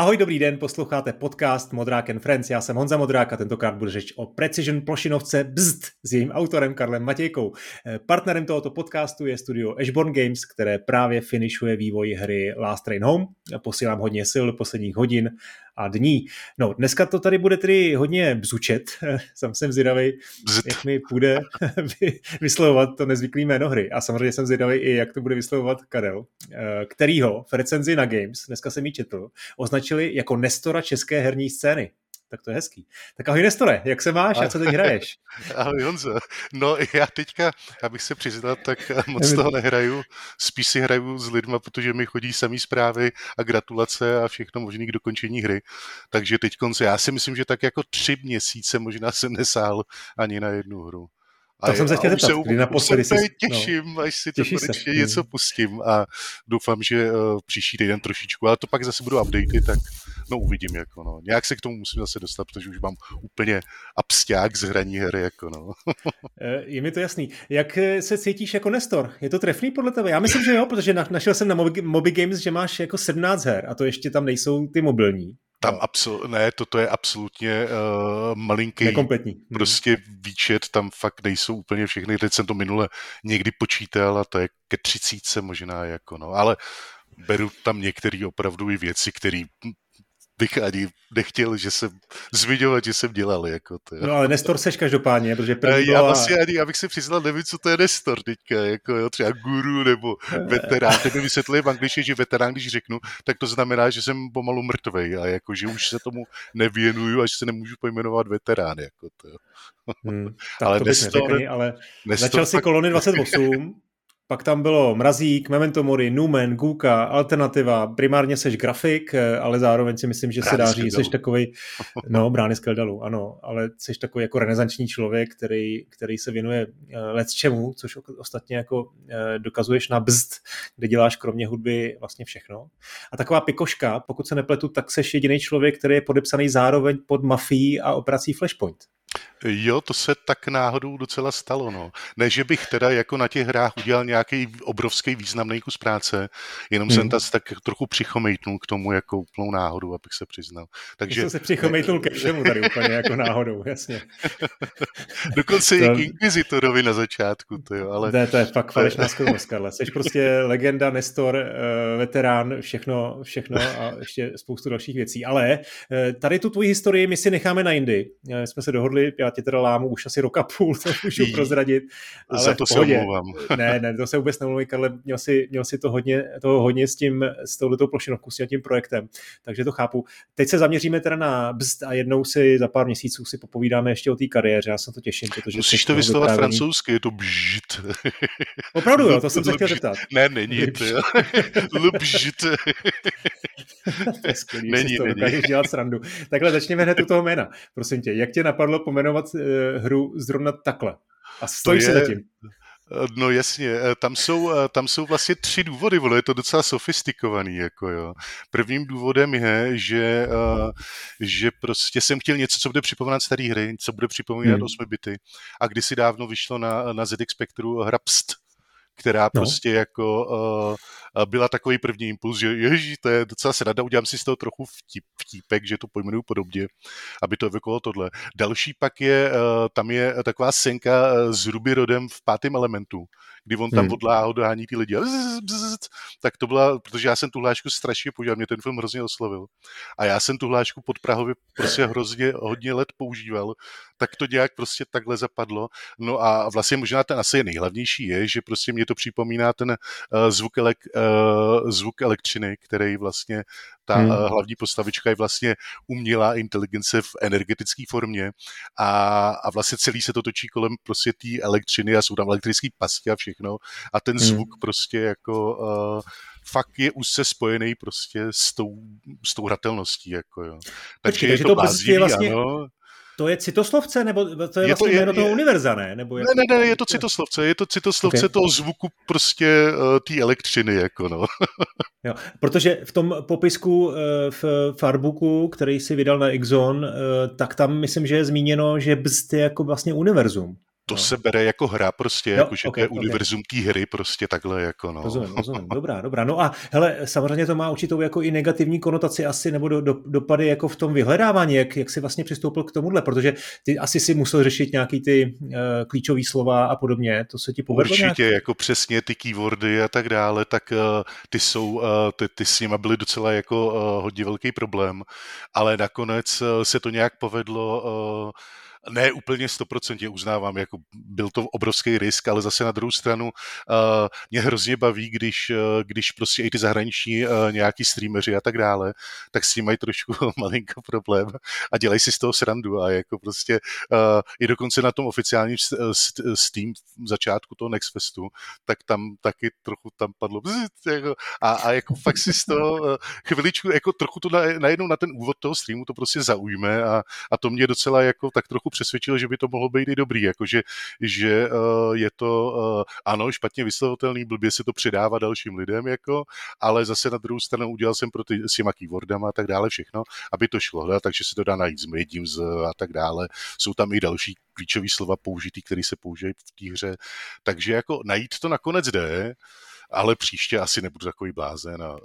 Ahoj, dobrý den, posloucháte podcast Modrák and Friends. Já jsem Honza Modrák a tentokrát bude řeč o Precision plošinovce Bzd s jejím autorem Karlem Matějkou. Eh, partnerem tohoto podcastu je studio Ashborn Games, které právě finišuje vývoj hry Last Train Home. Posílám hodně sil do posledních hodin a dní. No, dneska to tady bude tedy hodně bzučet. Sam jsem zvědavý, jak mi půjde vyslovovat to nezvyklý jméno hry. A samozřejmě jsem zvědavý i, jak to bude vyslovovat Karel, eh, kterýho v recenzi na Games, dneska jsem ji četl, označili jako Nestora české herní scény tak to je hezký. Tak ahoj Nestore, jak se máš a co teď hraješ? ahoj Honzo. No já teďka, abych se přiznal, tak moc toho nehraju. Spíš si hraju s lidma, protože mi chodí samý zprávy a gratulace a všechno možné k dokončení hry. Takže teď konce, já si myslím, že tak jako tři měsíce možná jsem nesál ani na jednu hru. A to jsem se chtěl zeptat, kdy naposledy se těším, no, až si to konečně něco pustím a doufám, že uh, příští týden trošičku, ale to pak zase budou updaty, tak no uvidím, jako no. Nějak se k tomu musím zase dostat, protože už mám úplně absťák z hraní hry, jako no. Eh, je mi to jasný. Jak eh, se cítíš jako Nestor? Je to trefný podle tebe? Já myslím, že jo, protože našel jsem na Moby, Moby Games, že máš jako 17 her a to ještě tam nejsou ty mobilní. Tam no. absol- ne, toto je absolutně uh, malinký Nekompletní. Prostě výčet, tam fakt nejsou úplně všechny, teď jsem to minule někdy počítal a to je ke třicítce možná, jako no, ale beru tam některé opravdu i věci, které bych ani nechtěl, že jsem zmiňovat, že jsem dělal. Jako to, No ale Nestor seš každopádně, protože první Já vlastně ani, abych si přiznal, nevím, co to je Nestor teďka, jako jo, třeba guru nebo veterán. Teď mi vysvětlili v angličtině, že veterán, když řeknu, tak to znamená, že jsem pomalu mrtvej a jako, že už se tomu nevěnuju a že se nemůžu pojmenovat veterán. Jako to. Hmm, ale to Nestor, neřekni, ale Nestor začal si kolony 28, pak tam bylo Mrazík, Memento Mori, Numen, Guka, Alternativa, primárně seš grafik, eh, ale zároveň si myslím, že se dá říct, seš takový, no, brány z Keldalu, ano, ale seš takový jako renesanční člověk, který, který se věnuje uh, let čemu, což ostatně jako uh, dokazuješ na bzd, kde děláš kromě hudby vlastně všechno. A taková pikoška, pokud se nepletu, tak seš jediný člověk, který je podepsaný zároveň pod mafií a operací Flashpoint. Jo, to se tak náhodou docela stalo. No. Ne, že bych teda jako na těch hrách udělal nějaký obrovský významný kus práce, jenom hmm. jsem tas tak trochu přichomejtnul k tomu jako úplnou náhodu, abych se přiznal. Takže... Jsi se přichomejtnul ke všemu tady úplně jako náhodou, jasně. Dokonce to... i k Inquisitorovi na začátku, to jo, ale... Ne, to je fakt falešná skromnost, Karle. Jsi prostě legenda, Nestor, eh, veterán, všechno, všechno a ještě spoustu dalších věcí. Ale eh, tady tu tvoji historii my si necháme na jindy. Eh, jsme se dohodli, já tě teda lámu už asi roka půl, to můžu prozradit. Ale Za to se omlouvám. Ne, ne, to se vůbec nemluví, Karle, měl si, měl si to hodně, toho hodně s tím, s touhletou plošinovkou, s tím projektem, takže to chápu. Teď se zaměříme teda na bzd a jednou si za pár měsíců si popovídáme ještě o té kariéře, já se to těším. Protože Musíš to vyslovat francouzsky, je to bžt. Opravdu jo, to jsem se chtěl zeptat. Ne, není to. Bžt. není, není. dělat srandu. Takhle začněme hned u toho jména. Prosím tě, jak tě napadlo pomenovat uh, hru zrovna takhle? A stojíš se zatím? Eh, no jasně, eh, tam jsou, tam jsou vlastně tři důvody, vole, je to docela sofistikovaný, jako jo. Prvním důvodem je, že, že prostě jsem chtěl něco, co bude připomínat staré hry, co bude připomínat hmm. 8 bity. A kdysi dávno vyšlo na, na ZX Spectru hra Pst, která no. prostě jako uh, byla takový první impuls, že ježí, to je docela sranda, udělám si z toho trochu vtip, vtípek, že to pojmenuju podobně, aby to evokovalo tohle. Další pak je, uh, tam je taková senka s Ruby Rodem v pátém elementu, kdy on tam hmm. odláho dohání ty lidi. Tak to byla, protože já jsem tu hlášku strašně používal, mě ten film hrozně oslovil. A já jsem tu hlášku pod Prahově prostě hrozně hodně let používal, tak to nějak prostě takhle zapadlo. No a vlastně možná ten asi nejhlavnější je, že prostě mě to připomíná ten uh, zvuk, elek, uh, zvuk elektřiny, který vlastně ta hmm. Eh, hlavní postavička je vlastně umělá inteligence v energetické formě a, a vlastně celý se to točí kolem prostě té elektřiny a jsou tam elektrické pasti a všechno a ten hmm. zvuk hmm. prostě jako uh, fakt je úzce spojený prostě s tou, s tou hratelností, jako jo. Takže Počkej, je to, to blázivý, vlastně... ano. To je citoslovce, nebo to je, je vlastně to, jméno je, toho univerza, ne? Nebo jak... Ne, ne, ne, je to citoslovce, je to citoslovce okay. toho zvuku prostě uh, té elektřiny, jako no. jo, protože v tom popisku uh, v Farbuku, který si vydal na Exxon, uh, tak tam myslím, že je zmíněno, že bzd je jako vlastně univerzum. To no. se bere jako hra prostě, jo, jako že okay, to je okay. univerzum té hry prostě takhle jako no. Rozumím, rozumím, dobrá, dobrá. No a hele, samozřejmě to má určitou jako i negativní konotaci asi, nebo do, do, dopady jako v tom vyhledávání, jak, jak jsi vlastně přistoupil k tomuhle, protože ty asi si musel řešit nějaký ty uh, klíčové slova a podobně, to se ti povedlo Určitě, nějak? jako přesně ty keywordy a tak dále, tak uh, ty jsou, uh, ty, ty s nimi byly docela jako uh, hodně velký problém, ale nakonec uh, se to nějak povedlo uh, ne úplně stoprocentně uznávám, jako byl to obrovský risk, ale zase na druhou stranu uh, mě hrozně baví, když, uh, když prostě i ty zahraniční uh, nějaký streameři a tak dále, tak s tím mají trošku malinko problém a dělají si z toho srandu a jako prostě uh, i dokonce na tom oficiálním Steam začátku toho Next Festu, tak tam taky trochu tam padlo jako, a, a jako fakt si z toho chviličku, jako trochu to na, najednou na ten úvod toho streamu to prostě zaujme a, a to mě docela jako tak trochu přesvědčil, že by to mohlo být i dobrý, jakože že uh, je to, uh, ano, špatně vyslovitelný, blbě se to předává dalším lidem, jako, ale zase na druhou stranu udělal jsem pro ty s těma keywordama a tak dále všechno, aby to šlo, hledat, takže se to dá najít s jedním z a tak dále. Jsou tam i další klíčové slova použitý, které se použijí v té hře, takže jako najít to nakonec jde, ale příště asi nebudu takový blázen a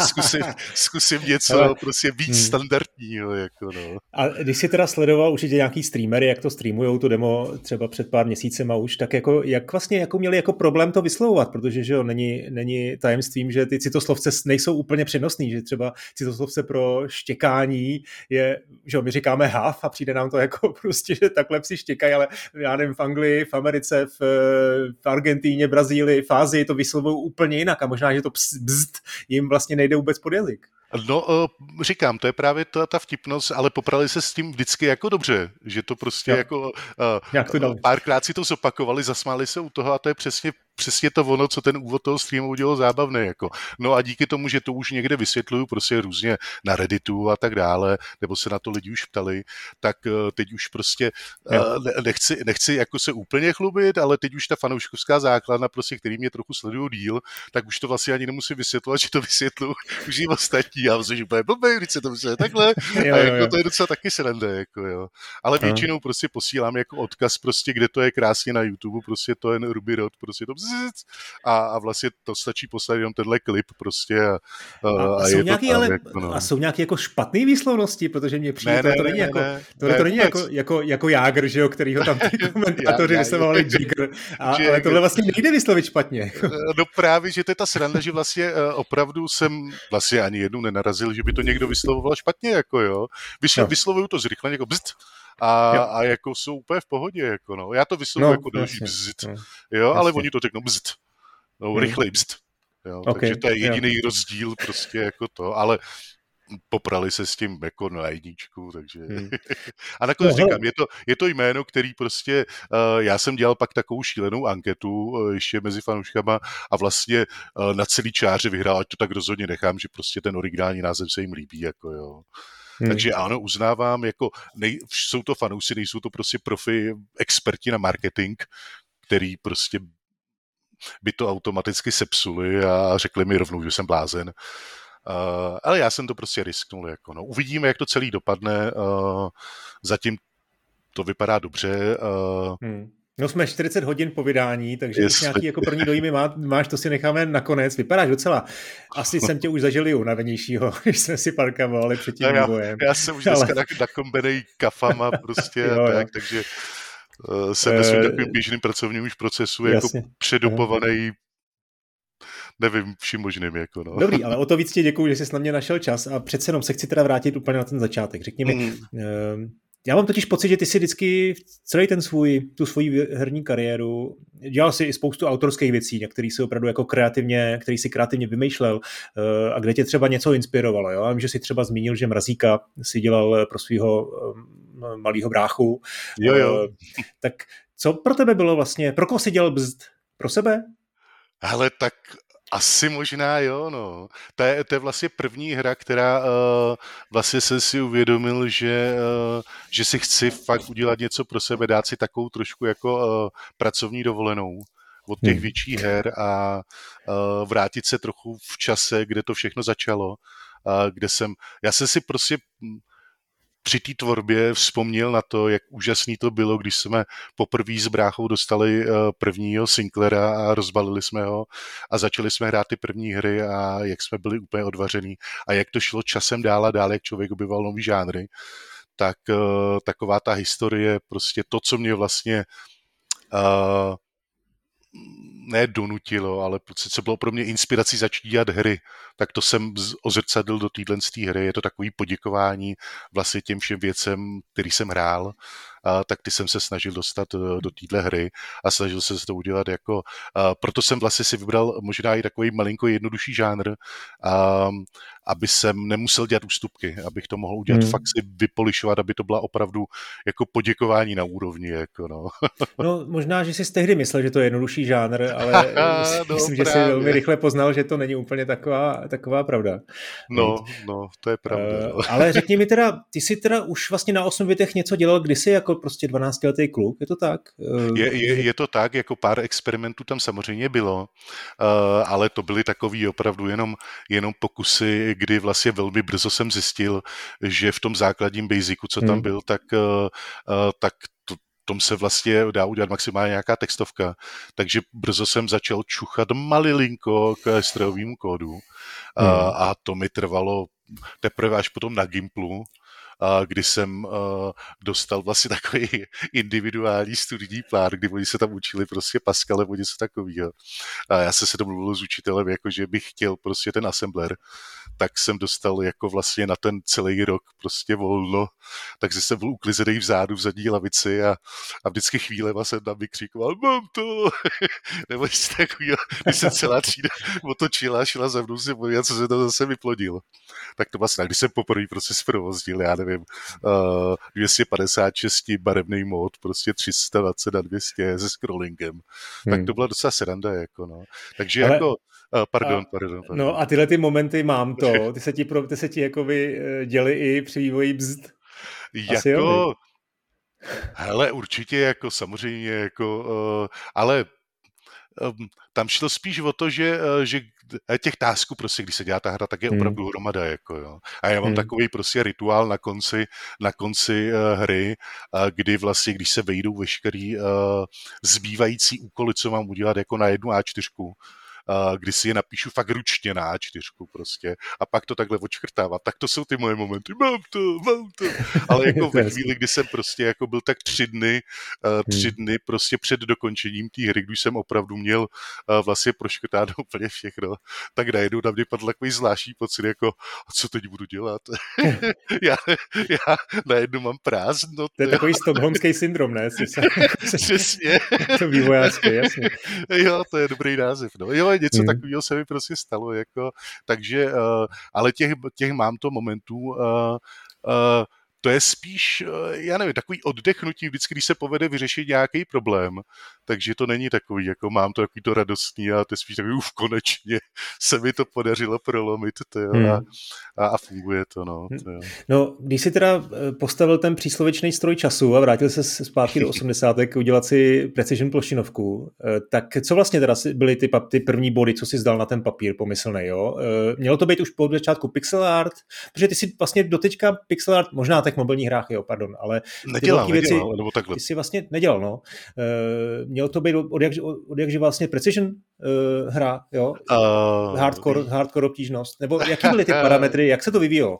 zkusím, zkusím něco ale, prostě víc hmm. standardního. Jako no. A když jsi teda sledoval určitě nějaký streamery, jak to streamujou, to demo třeba před pár měsícema už, tak jako, jak vlastně jako měli jako problém to vyslovovat, protože že jo, není, není tajemstvím, že ty citoslovce nejsou úplně přenosný, že třeba citoslovce pro štěkání je, že jo, my říkáme hav a přijde nám to jako prostě, že takhle psi štěkají, ale já nevím, v Anglii, v Americe, v, v Argentíně, Brazílii, v Ázii to vyslovuje vyslovují úplně jinak a možná, že to bzd jim vlastně nejde vůbec pod jazyk. No, uh, říkám, to je právě ta, ta vtipnost, ale poprali se s tím vždycky jako dobře, že to prostě jo. jako uh, to párkrát si to zopakovali, zasmáli se u toho a to je přesně přesně to ono, co ten úvod toho streamu udělal zábavný. Jako. No a díky tomu, že to už někde vysvětluju prostě různě na Redditu a tak dále, nebo se na to lidi už ptali, tak uh, teď už prostě nechci, nechci jako se úplně chlubit, ale teď už ta fanouškovská základna, prostě, který mě trochu sledují díl, tak už to vlastně ani nemusím vysvětlovat, že to vysvětlu už jim ostatní. Já myslím, že úplně blbý, když se to myslí takhle. jo, a jako jo. to je docela taky sranda, jako jo. Ale většinou prostě posílám jako odkaz prostě, kde to je krásně na YouTube, prostě to je Ruby Road, prostě to a, a vlastně to stačí poslat jenom tenhle klip prostě a, a, a, jsou je nějaký, to ale, jako, no. a jsou nějaké jako špatné výslovnosti, protože mě přijde, ne, to, ne, to, není ne, jako, ne, to, ne, to není jako, jako, jako Jágr, že jo, který ho tam ty komentátoři vyslovovali Jigger, a, ale tohle vlastně nejde vyslovit špatně. Eh, no právě, že to je ta sranda, že vlastně uh, opravdu jsem vlastně ani jednou nenarazil, že by to někdo vyslovoval špatně, jako jo. Vysl, no. Vyslovuju to zrychleně, jako bzt, a, a jako jsou úplně v pohodě, jako no. Já to vyslovuji no, jako další bzt, no, jo, ale jasně. oni to řeknou bzt, no, hmm. rychlej bzt, jo, okay, takže to je jediný jo. rozdíl prostě jako to, ale poprali se s tím jako na jedničku, takže... Hmm. a nakonec no, říkám, je to, je to jméno, který prostě, uh, já jsem dělal pak takovou šílenou anketu uh, ještě mezi fanouškama a vlastně uh, na celý čáře vyhrál, ať to tak rozhodně nechám, že prostě ten originální název se jim líbí, jako jo. Hmm. Takže ano, uznávám, jako nej, jsou to fanoušci, nejsou to prostě profi, experti na marketing, který prostě by to automaticky sepsuli a řekli mi rovnou, že jsem blázen. Uh, ale já jsem to prostě risknul. Jako, no. Uvidíme, jak to celý dopadne. Uh, zatím to vypadá dobře. Uh, hmm. No jsme 40 hodin po vydání, takže yes. nějaký jako první dojmy má, máš, to si necháme nakonec. Vypadáš docela. Asi jsem tě už zažil i unavenějšího, když jsme si parkovali před tím já, Já jsem už dneska Ale... nakombenej kafama prostě jo, tak, jo. takže uh, jsem ve svým takovým běžným pracovním už procesu jako Jasně. jako předopovaný nevím, vším možným. Jako no. Dobrý, ale o to víc ti děkuji, že jsi na mě našel čas a přece jenom se chci teda vrátit úplně na ten začátek. Řekni mi, mm. Já mám totiž pocit, že ty si vždycky celý ten svůj, tu svoji herní kariéru dělal si i spoustu autorských věcí, na který si opravdu jako kreativně, který si kreativně vymýšlel eh, a kde tě třeba něco inspirovalo. Jo? Já vím, že si třeba zmínil, že Mrazíka si dělal pro svého eh, malého bráchu. Jo, jo. Eh, tak co pro tebe bylo vlastně, pro koho jsi dělal bzd? Pro sebe? Ale tak asi možná jo, no. To je, to je vlastně první hra, která uh, vlastně jsem si uvědomil, že, uh, že si chci fakt udělat něco pro sebe, dát si takovou trošku jako uh, pracovní dovolenou od těch hmm. větších her a uh, vrátit se trochu v čase, kde to všechno začalo, uh, kde jsem, já jsem si prostě při té tvorbě vzpomněl na to, jak úžasný to bylo, když jsme poprvé s bráchou dostali uh, prvního Sinclaira a rozbalili jsme ho a začali jsme hrát ty první hry a jak jsme byli úplně odvařený a jak to šlo časem dál a dál, jak člověk objeval nový žánry, tak uh, taková ta historie, prostě to, co mě vlastně uh, ne donutilo, ale co bylo pro mě inspirací začít dělat hry, tak to jsem ozrcadl do téhle hry. Je to takový poděkování vlastně těm všem věcem, který jsem hrál a, tak ty jsem se snažil dostat do, do téhle hry a snažil jsem se to udělat jako, a, proto jsem vlastně si vybral možná i takový malinko jednodušší žánr, a, aby jsem nemusel dělat ústupky, abych to mohl udělat hmm. fakt si vypolišovat, aby to byla opravdu jako poděkování na úrovni. Jako no. no možná, že jsi tehdy myslel, že to je jednodušší žánr, ale no, myslím, že jsi velmi rychle poznal, že to není úplně taková, taková pravda. No, no, to je pravda. Uh, ale řekni mi teda, ty jsi teda už vlastně na 8 bitech něco dělal kdysi jako jako prostě 12-letý kluk, je to tak? Eh, je, je, je to tak, jako pár experimentů tam samozřejmě bylo, uh, ale to byly takový opravdu jenom, jenom pokusy, kdy vlastně velmi brzo jsem zjistil, že v tom základním basicu, co tam hmm. byl, tak, uh, tak to, tom se vlastně dá udělat maximálně nějaká textovka. Takže brzo jsem začal čuchat malilinko k strojovým kódu hmm. a, a to mi trvalo teprve až potom na Gimplu, kdy jsem dostal vlastně takový individuální studijní plán, kdy oni se tam učili prostě Pascal nebo něco takového. A já jsem se domluvil s učitelem, jako že bych chtěl prostě ten assembler, tak jsem dostal jako vlastně na ten celý rok prostě volno, takže jsem byl uklizený vzadu v zadní lavici a, a vždycky chvíle jsem tam vykřikoval, mám to, nebo něco takového, když se celá třída otočila a šla za mnou se podívat, co se to zase vyplodil. Tak to vlastně, když jsem poprvé prostě zprovoznil, já nevím, uh, 256 barevný mod, prostě 320 na 200 se scrollingem. Hmm. Tak to byla docela seranda, jako no. Takže Ale... jako pardon, a, pardon, pardon. No a tyhle ty momenty mám to, ty se ti, ty se ti jakoby eh, děli i při vývoji bzd. Asi jako, jo, hele, určitě jako samozřejmě, jako, uh, ale um, tam šlo spíš o to, že, uh, že těch tásků prostě, když se dělá ta hra, tak je hmm. opravdu hromada, jako jo. A já mám hmm. takový prostě rituál na konci, na konci uh, hry, uh, kdy vlastně, když se vejdou veškerý uh, zbývající úkoly, co mám udělat jako na jednu A4, kdy si je napíšu fakt ručně na A4 prostě a pak to takhle očkrtává. Tak to jsou ty moje momenty. Mám to, mám to. Ale jako ve chvíli, kdy jsem prostě jako byl tak tři dny, tři hmm. dny prostě před dokončením té hry, když jsem opravdu měl vlastně proškrtáno úplně všechno, tak najednou na mě padl takový zvláštní pocit, jako a co teď budu dělat? já, já najednou mám prázdno. To je takový stokholmský syndrom, ne? Přesně. to vývojářské, jasně. Jo, to je dobrý název. No. Jo, něco hmm. takového se mi prostě stalo, jako, takže, uh, ale těch, těch mám to momentů, uh, uh, to je spíš, já nevím, takový oddechnutí vždycky, když se povede vyřešit nějaký problém, takže to není takový, jako mám to takový to radostný a to je spíš takový, už konečně se mi to podařilo prolomit to jo, hmm. a, a, funguje to, no. To jo. No, když si teda eh, postavil ten příslovečný stroj času a vrátil se zpátky do 80. udělat si precision plošinovku, eh, tak co vlastně teda byly ty, ty první body, co si zdal na ten papír pomyslný, jo? Eh, mělo to být už po začátku pixel art, protože ty si vlastně doteďka pixel art, možná tak mobilních hrách, jo, pardon, ale nedělal, ty věci, nedělal, nebo takhle. Ty si vlastně nedělal, no mělo to být od, jak, od jakže vlastně precision uh, hra, jo? Uh, hardcore, hardcore obtížnost? Nebo jaký byly ty parametry, jak se to vyvíjelo?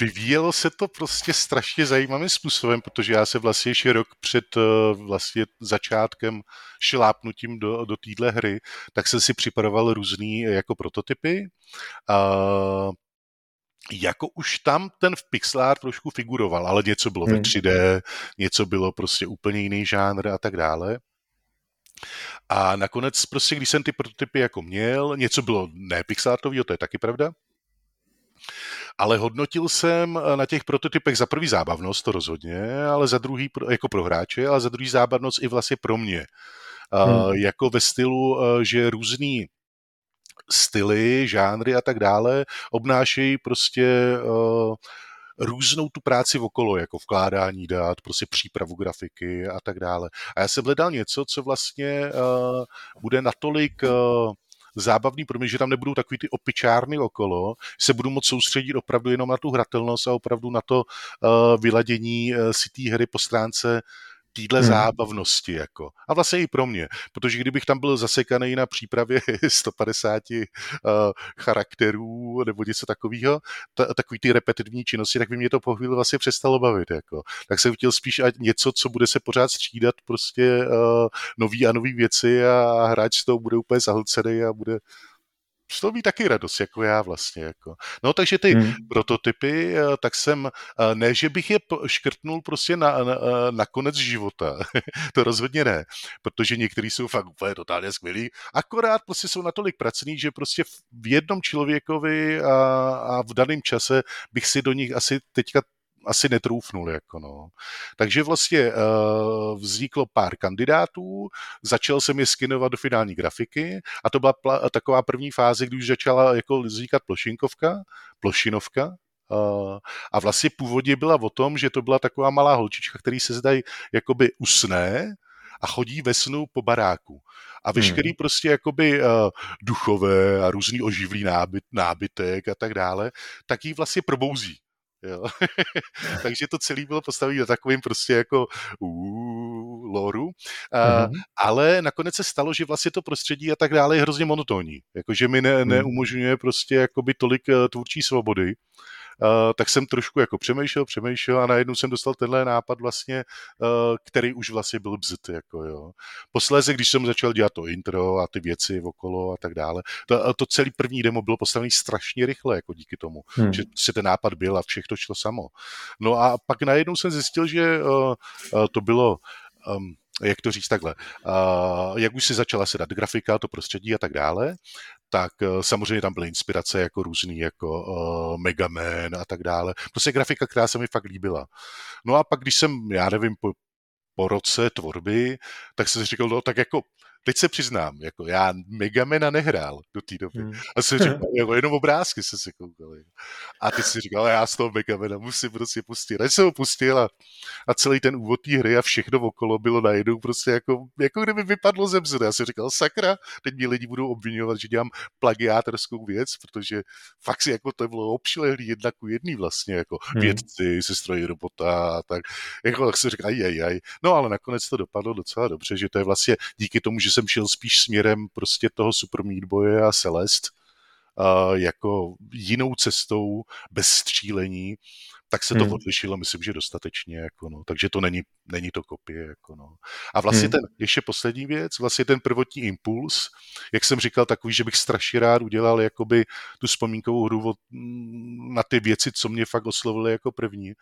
Vyvíjelo se to prostě strašně zajímavým způsobem, protože já se vlastně ještě rok před uh, vlastně začátkem šlápnutím do, do téhle hry, tak jsem si připravoval různý jako prototypy. Uh, jako už tam ten v pixel art trošku figuroval, ale něco bylo hmm. ve 3D, něco bylo prostě úplně jiný žánr a tak dále. A nakonec prostě, když jsem ty prototypy jako měl, něco bylo ne to je taky pravda, ale hodnotil jsem na těch prototypech za prvý zábavnost, to rozhodně, ale za druhý, jako pro hráče, ale za druhý zábavnost i vlastně pro mě. Hmm. Uh, jako ve stylu, uh, že různý styly, žánry a tak dále obnášejí prostě uh, různou tu práci okolo, jako vkládání dát, prostě přípravu grafiky a tak dále. A já jsem hledal něco, co vlastně uh, bude natolik uh, zábavný pro mě, že tam nebudou takový ty opičárny okolo, se budu moc soustředit opravdu jenom na tu hratelnost a opravdu na to uh, vyladění uh, si té hry po stránce téhle hmm. zábavnosti. Jako. A vlastně i pro mě, protože kdybych tam byl zasekaný na přípravě 150 uh, charakterů nebo něco takového, ta, takový ty repetitivní činnosti, tak by mě to po chvíli vlastně přestalo bavit. Jako. Tak jsem chtěl spíš ať něco, co bude se pořád střídat prostě uh, nový a nový věci a hráč s tou bude úplně zahlcený a bude z toho mít taky radost, jako já vlastně. Jako. No takže ty hmm. prototypy, eh, tak jsem, eh, ne, že bych je škrtnul prostě na, na, eh, na konec života, to rozhodně ne, protože některý jsou fakt úplně totálně skvělí, akorát prostě jsou natolik pracný, že prostě v jednom člověkovi a, a v daném čase bych si do nich asi teďka asi netroufnul. Jako no. Takže vlastně uh, vzniklo pár kandidátů, začal jsem je skinovat do finální grafiky a to byla pla- taková první fáze, kdy už začala jako vznikat plošinkovka, plošinovka, Uh, a vlastně původně byla o tom, že to byla taková malá holčička, který se zdají jakoby usné a chodí ve snu po baráku. A veškerý hmm. prostě jakoby uh, duchové a různý oživlý nábyt, nábytek a tak dále, tak jí vlastně probouzí. Jo. Takže to celé bylo postavené na takovým prostě jako uh, loru. Uh, mm-hmm. Ale nakonec se stalo, že vlastně to prostředí a tak dále je hrozně monotónní. Jakože mi ne, mm. neumožňuje prostě jakoby tolik uh, tvůrčí svobody. Uh, tak jsem trošku jako přemýšlel, přemýšlel a najednou jsem dostal tenhle nápad vlastně, uh, který už vlastně byl bzd, jako jo. Posléze, když jsem začal dělat to intro a ty věci okolo a tak dále, to, to celý první demo bylo postavený strašně rychle, jako díky tomu, hmm. že si ten nápad byl a všechno šlo samo. No a pak najednou jsem zjistil, že to bylo um, jak to říct takhle, uh, jak už si začala se dát grafika, to prostředí a tak dále, tak uh, samozřejmě tam byly inspirace jako různý, jako uh, Mega Man a tak dále. Prostě grafika, která se mi fakt líbila. No a pak, když jsem, já nevím, po, po roce tvorby, tak jsem si říkal, no tak jako teď se přiznám, jako já Megamena nehrál do té doby. Hmm. A jsem říkal, jako jenom obrázky se si koukali. A ty si říkal, já z toho Megamena musím prostě pustit. A jsem ho pustil a, a celý ten úvod té hry a všechno okolo bylo najednou prostě jako, jako kdyby vypadlo ze mzdy. Já jsem říkal, sakra, teď mě lidi budou obvinovat, že dělám plagiátorskou věc, protože fakt si jako to bylo obšilehlý jedna ku jedný vlastně, jako hmm. vědci, se strojí robota a tak. Jako tak se říká, aj, aj. No ale nakonec to dopadlo docela dobře, že to je vlastně díky tomu, že jsem šel spíš směrem prostě toho Super Meat Boye a Celest, jako jinou cestou, bez střílení, tak se to hmm. odlišilo, myslím, že dostatečně, jako no. takže to není, není to kopie. Jako no. A vlastně hmm. ten, ještě poslední věc, vlastně ten prvotní impuls, jak jsem říkal, takový, že bych strašně rád udělal jakoby tu vzpomínkovou hru na ty věci, co mě fakt oslovily jako první,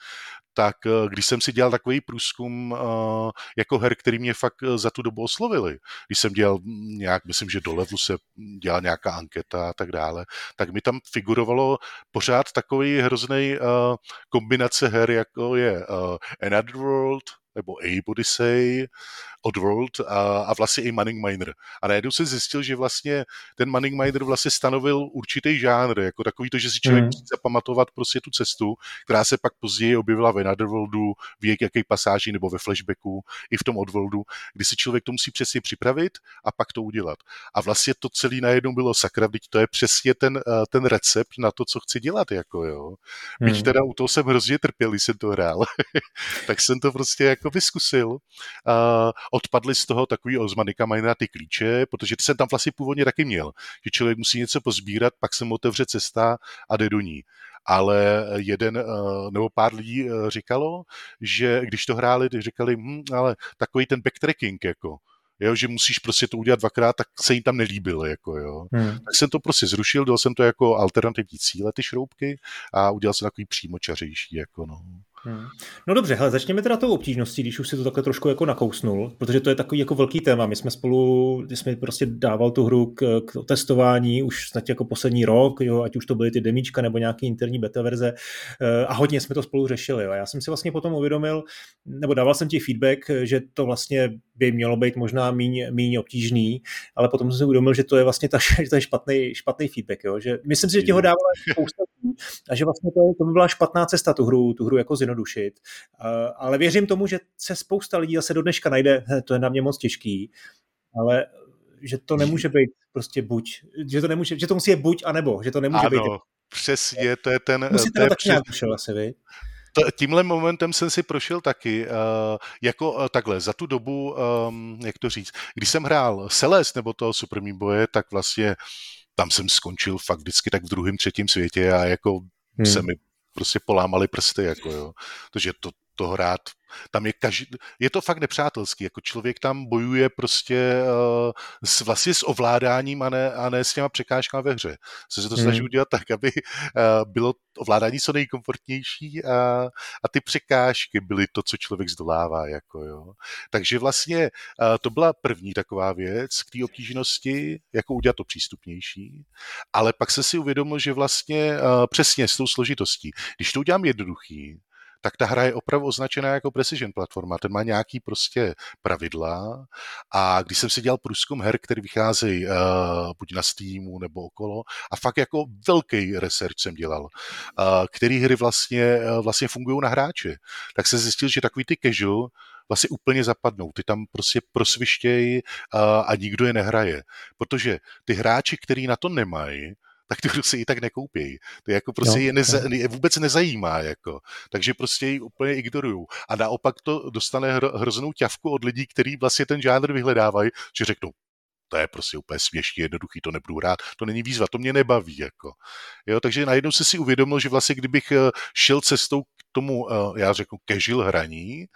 tak eh, když jsem si dělal takový průzkum eh, jako her, který mě fakt eh, za tu dobu oslovili, když jsem dělal nějak, myslím, že do levelu se dělala nějaká anketa a tak dále, tak mi tam figurovalo pořád takový hrozný kombinace her, jako je Another World, nebo A Odyssey, Oddworld a, a vlastně i Manning Miner. A najednou se zjistil, že vlastně ten Manning Miner vlastně stanovil určitý žánr, jako takový to, že si člověk mm. musí zapamatovat prostě tu cestu, která se pak později objevila ve Netherworldu, v jaké pasáži nebo ve flashbacku, i v tom Oddworldu, kdy si člověk to musí přesně připravit a pak to udělat. A vlastně to celé najednou bylo sakra, teď to je přesně ten, eh, ten recept na to, co chci dělat, jako jo. Byť mm. teda u toho jsem hrozně trpěl, když jsem to hrál, tak jsem to prostě jako vyskusil. Uh, odpadly z toho takový ozmanika mají na ty klíče, protože ty jsem tam vlastně původně taky měl, že člověk musí něco pozbírat, pak se mu otevře cesta a jde do ní ale jeden eh, nebo pár lidí eh, říkalo, že když to hráli, tak říkali, hm, ale takový ten backtracking, jako, jo, že musíš prostě to udělat dvakrát, tak se jim tam nelíbil, jako jo. Hmm. Tak jsem to prostě zrušil, dal jsem to jako alternativní cíle, ty šroubky a udělal jsem takový přímočařejší, jako no. Hmm. No dobře, hele, začněme teda tou obtížností, když už si to takhle trošku jako nakousnul, protože to je takový jako velký téma. My jsme spolu, když jsme prostě dával tu hru k, k testování už snad jako poslední rok, jo, ať už to byly ty demíčka nebo nějaký interní beta verze eh, a hodně jsme to spolu řešili. Jo. Já jsem si vlastně potom uvědomil, nebo dával jsem ti feedback, že to vlastně by mělo být možná míň, míň obtížný, ale potom jsem si uvědomil, že to je vlastně ta, ta špatný, špatný feedback, jo. že myslím si, že ti ho dávala spousta a že vlastně to, to by byla špatná cesta tu hru, tu hru jako zjednodušit. Ale věřím tomu, že se spousta lidí zase do dneška najde, to je na mě moc těžký, ale že to nemůže být prostě buď, že to nemůže, že to musí být buď a nebo, že to nemůže ano, být. přesně, to je ten... Musí to je tak přes... nějak asi, vy? tímhle momentem jsem si prošel taky, uh, jako uh, takhle, za tu dobu, um, jak to říct, když jsem hrál Celeste nebo toho Super Meat Boye, tak vlastně tam jsem skončil fakt vždycky tak v druhém, třetím světě a jako hmm. se mi prostě polámali prsty, jako jo. Takže to, to hrát tam je každý, je to fakt nepřátelský, jako člověk tam bojuje prostě uh, s, vlastně s ovládáním a ne, a ne s těma překážkami ve hře. Co se to snaží hmm. udělat tak, aby uh, bylo ovládání co nejkomfortnější a, a ty překážky byly to, co člověk zdolává. Jako, jo. Takže vlastně uh, to byla první taková věc k té obtížnosti, jako udělat to přístupnější, ale pak se si uvědomil, že vlastně uh, přesně s tou složitostí, když to udělám jednoduchý, tak ta hra je opravdu označená jako precision platforma. Ten má nějaký prostě pravidla a když jsem si dělal průzkum her, který vycházejí uh, buď na Steamu nebo okolo a fakt jako velký research jsem dělal, uh, který hry vlastně, uh, vlastně fungují na hráče, tak se zjistil, že takový ty casual vlastně úplně zapadnou. Ty tam prostě prosvištějí uh, a nikdo je nehraje. Protože ty hráči, kteří na to nemají, tak hru si i tak nekoupějí. To je jako prostě no, je, neza, je vůbec nezajímá, jako. Takže prostě ji úplně ignorují. A naopak to dostane hro, hroznou ťavku od lidí, kteří vlastně ten žánr vyhledávají, že řeknou, to je prostě úplně směšně jednoduchý, to nebudu hrát, to není výzva, to mě nebaví. Jako. Jo, takže najednou se si uvědomil, že vlastně kdybych eh, šel cestou k tomu, eh, já řeknu, casual hraní,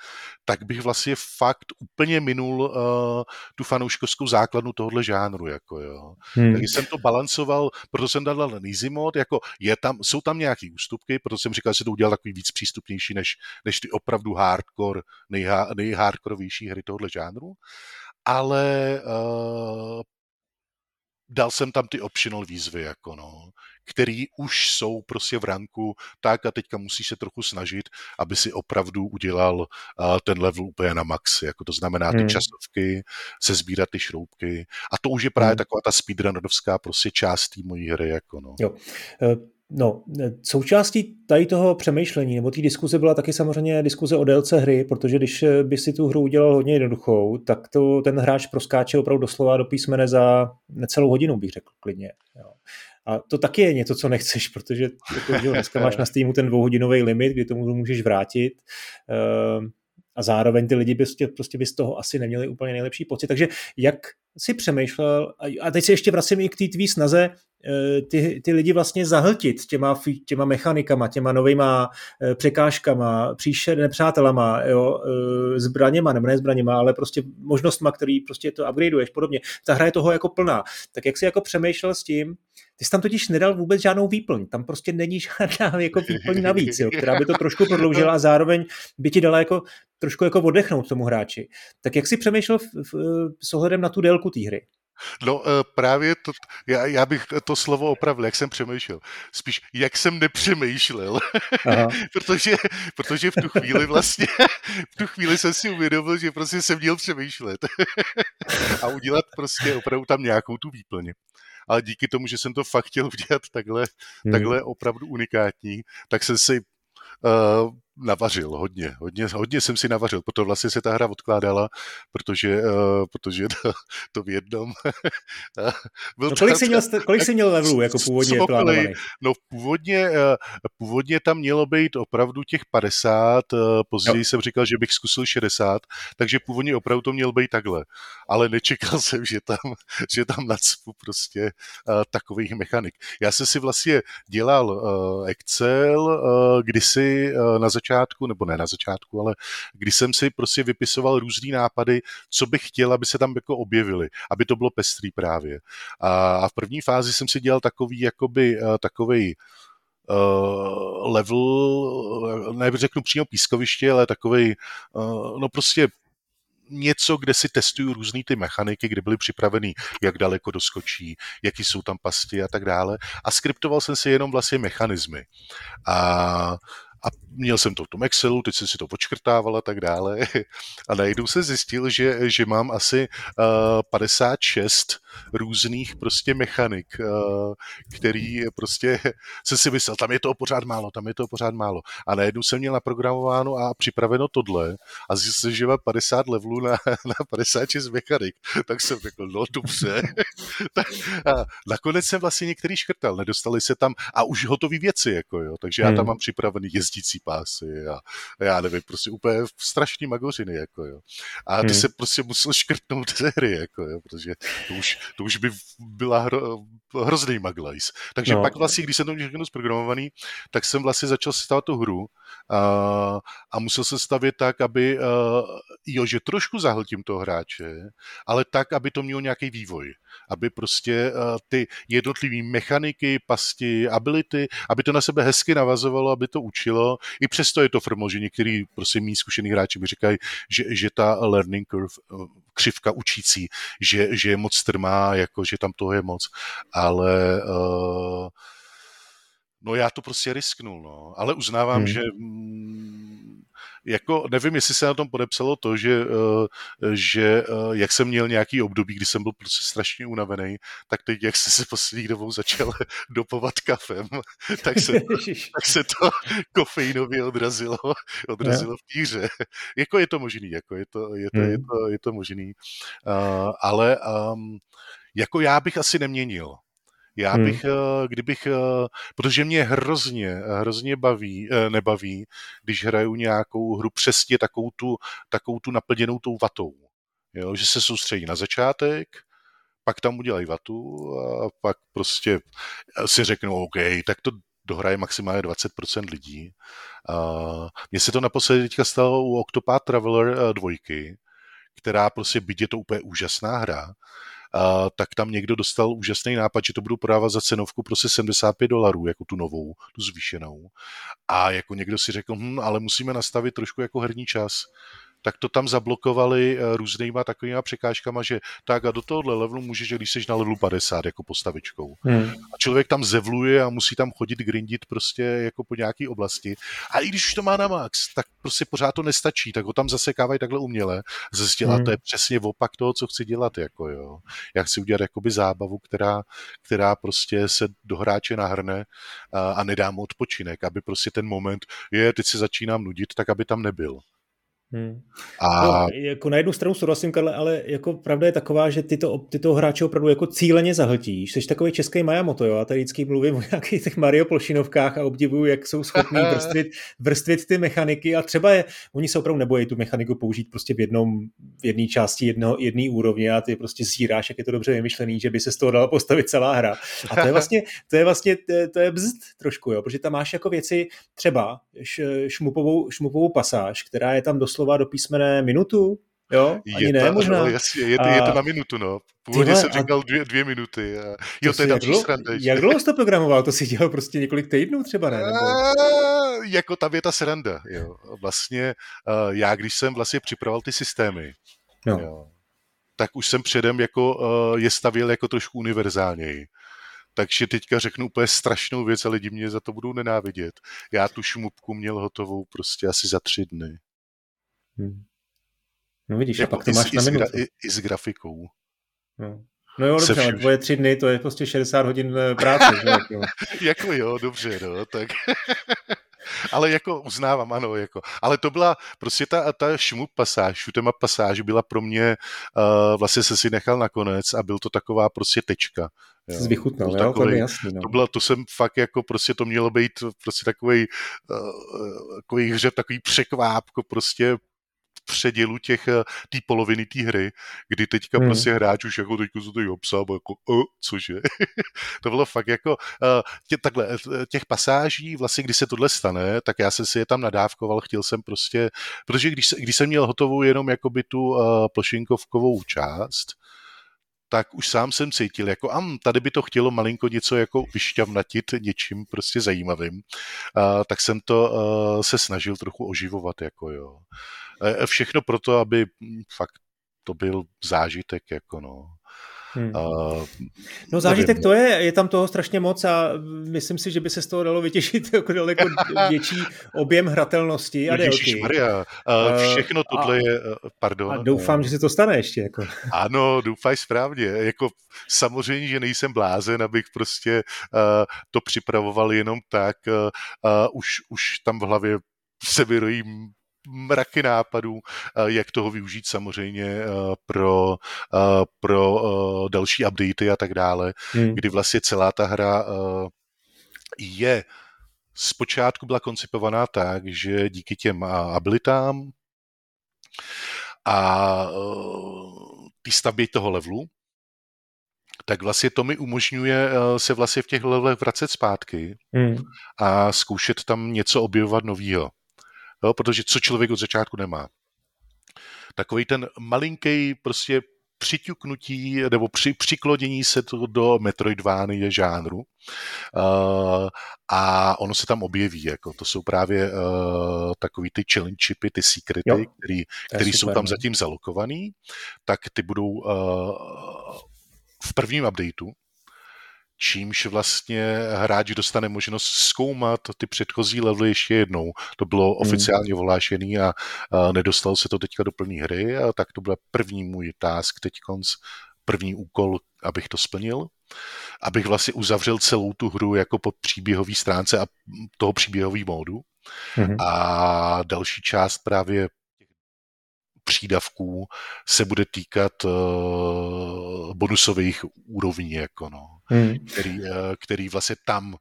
tak bych vlastně fakt úplně minul uh, tu fanouškovskou základnu tohohle žánru. Jako, jo. Hmm. Takže jsem to balancoval, proto jsem dal na easy mode, jako je tam, jsou tam nějaké ústupky, proto jsem říkal, že to udělal takový víc přístupnější než, než ty opravdu hardcore, nejha, nejhardkorovější hry tohohle žánru ale uh, dal jsem tam ty optional výzvy, jako no, který už jsou prostě v ranku tak a teďka musíš se trochu snažit, aby si opravdu udělal uh, ten level úplně na max, jako to znamená ty hmm. časovky, se sbírat ty šroubky a to už je právě hmm. taková ta speedrunnerovská prostě část té mojí hry, jako no. Jo. Uh... No, součástí tady toho přemýšlení nebo té diskuze byla taky samozřejmě diskuze o délce hry, protože když by si tu hru udělal hodně jednoduchou, tak to ten hráč proskáče opravdu doslova do písmene za necelou hodinu, bych řekl klidně. Jo. A to taky je něco, co nechceš, protože jako, že dneska máš na Steamu ten dvouhodinový limit, kdy tomu můžeš vrátit. A zároveň ty lidi by prostě, by z toho asi neměli úplně nejlepší pocit. Takže jak si přemýšlel, a teď se ještě vracím i k té tvý snaze, eh, ty, ty lidi vlastně zahltit těma, těma mechanikama, těma novýma eh, překážkama, příšer, nepřátelama, jo, eh, zbraněma, nebo ne zbraněma, ale prostě možnostma, který prostě to upgradeuješ, podobně. Ta hra je toho jako plná. Tak jak jsi jako přemýšlel s tím, ty jsi tam totiž nedal vůbec žádnou výplň, tam prostě není žádná jako výplň navíc, jo, která by to trošku prodloužila a zároveň by ti dala jako trošku jako oddechnout tomu hráči. Tak jak jsi přemýšlel v, v, s ohledem na tu délku té hry? No eh, právě to, já, já bych to slovo opravil, jak jsem přemýšlel. Spíš, jak jsem nepřemýšlel. protože, protože v tu chvíli vlastně, v tu chvíli jsem si uvědomil, že prostě jsem měl přemýšlet. a udělat prostě opravdu tam nějakou tu výplně ale díky tomu, že jsem to fakt chtěl udělat takhle, hmm. takhle opravdu unikátní, tak jsem si uh, navařil hodně, hodně, hodně jsem si navařil, proto vlastně se ta hra odkládala, protože, uh, protože to, to v jednom byl no, kolik, jsi měl, kolik jsi měl levelů jako původně plánovaný? No původně, uh, původně tam mělo být opravdu těch 50, uh, později jo. jsem říkal, že bych zkusil 60, takže původně opravdu to měl být takhle, ale nečekal jsem, že tam, že tam nacpu prostě uh, takových mechanik. Já jsem si vlastně dělal uh, Excel uh, kdysi uh, na začátku začátku, nebo ne na začátku, ale když jsem si prostě vypisoval různý nápady, co bych chtěl, aby se tam jako objevily, aby to bylo pestrý právě. A v první fázi jsem si dělal takový, jakoby, eh, takovej uh, level, ne řeknu přímo pískoviště, ale takový, uh, no prostě něco, kde si testuju různé ty mechaniky, kde byly připraveny, jak daleko doskočí, jaký jsou tam pasti a tak dále. A skriptoval jsem si jenom vlastně mechanismy. A a měl jsem to v tom Excelu, teď jsem si to počkrtával a tak dále a najednou se zjistil, že, že mám asi uh, 56 různých prostě mechanik, eh, který prostě se si myslel, tam je toho pořád málo, tam je toho pořád málo. A najednou jsem měl naprogramováno a připraveno tohle a zjistil, že má 50 levelů na, na 56 mechanik. Tak jsem řekl, no dobře. tak, a nakonec jsem vlastně některý škrtal, nedostali se tam a už hotové věci, jako jo. Takže já tam hmm. mám připravený jezdící pásy a já nevím, prostě úplně strašný magořiny, jako jo. A ty hmm. se prostě musel škrtnout ze hry, jako jo, protože to už, to už by byla hro, hrozný maglajs. Takže no. pak vlastně, když jsem to měl zprogramovaný, tak jsem vlastně začal stavit tu hru a, a musel se stavět tak, aby, uh, jo, že trošku zahltím toho hráče, ale tak, aby to mělo nějaký vývoj. Aby prostě uh, ty jednotlivé mechaniky, pasti, ability, aby to na sebe hezky navazovalo, aby to učilo. I přesto je to formo, že některý prostě mý zkušený hráči mi říkají, že, že ta learning curve, uh, křivka učící, že, že je moc strmá, jako že tam toho je moc. Ale uh, No já to prostě risknul, no. Ale uznávám, hmm. že mm, jako nevím, jestli se na tom podepsalo to, že, uh, že uh, jak jsem měl nějaký období, kdy jsem byl prostě strašně unavený, tak teď, jak se se poslední dobou začal dopovat kafem, tak se, tak se to kofeinově odrazilo, odrazilo v týře. jako je to možný, jako je to, je to, hmm. je to, je to možný. Uh, ale um, jako já bych asi neměnil já hmm. bych, hmm. kdybych, eh, protože mě hrozně, hrozně baví, eh, nebaví, když hraju nějakou hru přesně takovou tu, takovou tu naplněnou tou vatou. Jo, že se soustředí na začátek, pak tam udělají vatu a pak prostě si řeknou, OK, tak to dohraje maximálně 20% lidí. Mně se to naposledy teďka stalo u Octopath Traveler dvojky, která prostě byť je to úplně úžasná hra, a, tak tam někdo dostal úžasný nápad, že to budu prodávat za cenovku prostě 75 dolarů, jako tu novou, tu zvýšenou. A jako někdo si řekl, hm, ale musíme nastavit trošku jako herní čas tak to tam zablokovali eh, různýma takovýma překážkama, že tak a do tohohle levelu můžeš, když jsi na levelu 50 jako postavičkou. Hmm. A člověk tam zevluje a musí tam chodit grindit prostě jako po nějaký oblasti. A i když už to má na max, tak prostě pořád to nestačí, tak ho tam zasekávají takhle uměle. Zjistila, hmm. to je přesně opak toho, co chci dělat, jako jo. Já chci udělat jakoby zábavu, která, která prostě se do hráče nahrne a, a nedá mu odpočinek, aby prostě ten moment, je, teď se začínám nudit, tak aby tam nebyl. Hmm. A... No, jako na jednu stranu souhlasím, Karle, ale jako pravda je taková, že ty to, ty to hráče opravdu jako cíleně zahltíš. Jsi takový český Majamoto, jo? A tady vždycky mluvím o nějakých těch Mario plošinovkách a obdivuju, jak jsou schopní vrstvit, vrstvit ty mechaniky a třeba je, oni se opravdu nebojí tu mechaniku použít prostě v jednom, v jedné části jedno, jedné úrovně a ty prostě zíráš, jak je to dobře vymyšlený, že by se z toho dala postavit celá hra. A to je vlastně, to je vlastně, to je bzd trošku, jo? protože tam máš jako věci třeba šmupovou, šmupovou pasáž, která je tam doslova doslova do písmene minutu, Jo, ani je ne, to, možná. No, jasně, je, to, a... je to na minutu, no. Původně jsem říkal a... dvě, dvě minuty. A... Jo, to, je další sranda. Jak dlouho jsi to programoval? To si dělal prostě několik týdnů třeba, ne? Nebo... A... Jako tam je ta sranda, jo. Vlastně uh, já, když jsem vlastně připravoval ty systémy, no. jo, tak už jsem předem jako uh, je stavil jako trošku univerzálněji. Takže teďka řeknu úplně strašnou věc a lidi mě za to budou nenávidět. Já tu šumupku měl hotovou prostě asi za tři dny. Hmm. No vidíš, jako a pak to máš i, na minutu. I, I s grafikou. No. No jo, dobře, ale tvoje tři dny, to je prostě 60 hodin eh, práce. že? Jako. jako jo, dobře, no, tak... ale jako uznávám, ano, jako. Ale to byla prostě ta, ta šmup pasáž, šutema pasáž byla pro mě, uh, vlastně se si nechal nakonec a byl to taková prostě tečka. Jo. Jsi vychutnal, jo, to je jasný. No. To, byla, to jsem fakt jako prostě to mělo být prostě takový uh, takový hře, takový překvápko prostě předělu těch, eh, té poloviny té hry, kdy teďka hmm. prostě hráč už jako teďka se to obsal, jako, uh, cože? to bylo fakt jako, uh, tě, takhle, těch pasáží, vlastně když se tohle stane, tak já jsem si je tam nadávkoval, chtěl jsem prostě, protože když, když jsem měl hotovou jenom jakoby tu uh, plošinkovkovou část, tak už sám jsem cítil, jako am, tady by to chtělo malinko něco jako vyšťavnatit něčím prostě zajímavým, uh, tak jsem to uh, se snažil trochu oživovat, jako jo. Uh, všechno proto, aby hm, fakt to byl zážitek, jako no. Hmm. Uh, no zážitek nevím. to je, je tam toho strašně moc a myslím si, že by se z toho dalo vytěžit jako daleko větší objem hratelnosti a délky. Maria, uh, všechno tohle a, je, pardon. A doufám, že se to stane ještě. Jako. Ano, doufaj správně. Jako, samozřejmě, že nejsem blázen, abych prostě uh, to připravoval jenom tak. Uh, uh, už, už tam v hlavě se vyrojí mraky nápadů, eh, jak toho využít samozřejmě eh, pro, eh, pro další updaty a tak dále, hmm. kdy vlastně celá ta hra je zpočátku byla koncipovaná tak, že díky těm abilitám a ty stavbě toho levelu, tak vlastně to mi umožňuje se vlastně v těch levelech vracet zpátky hmm. a zkoušet tam něco objevovat novýho jo, protože co člověk od začátku nemá. Takový ten malinký prostě přiťuknutí nebo při, přiklodění se to do Metroidvány žánru uh, a ono se tam objeví, jako to jsou právě uh, takový ty challenge chipy, ty secrety, jo, který, který jsou tam no. zatím zalokovaný, tak ty budou uh, v prvním updateu, čímž vlastně hráč dostane možnost zkoumat ty předchozí levely ještě jednou. To bylo hmm. oficiálně volášený a, a nedostal se to teďka do plné hry, a tak to byl první můj task teď první úkol, abych to splnil, abych vlastně uzavřel celou tu hru jako po příběhové stránce a toho příběhový módu. Mm-hmm. A další část právě přídavků se bude týkat uh, bonusových úrovní, jako no, hmm. který, uh, který vlastně tam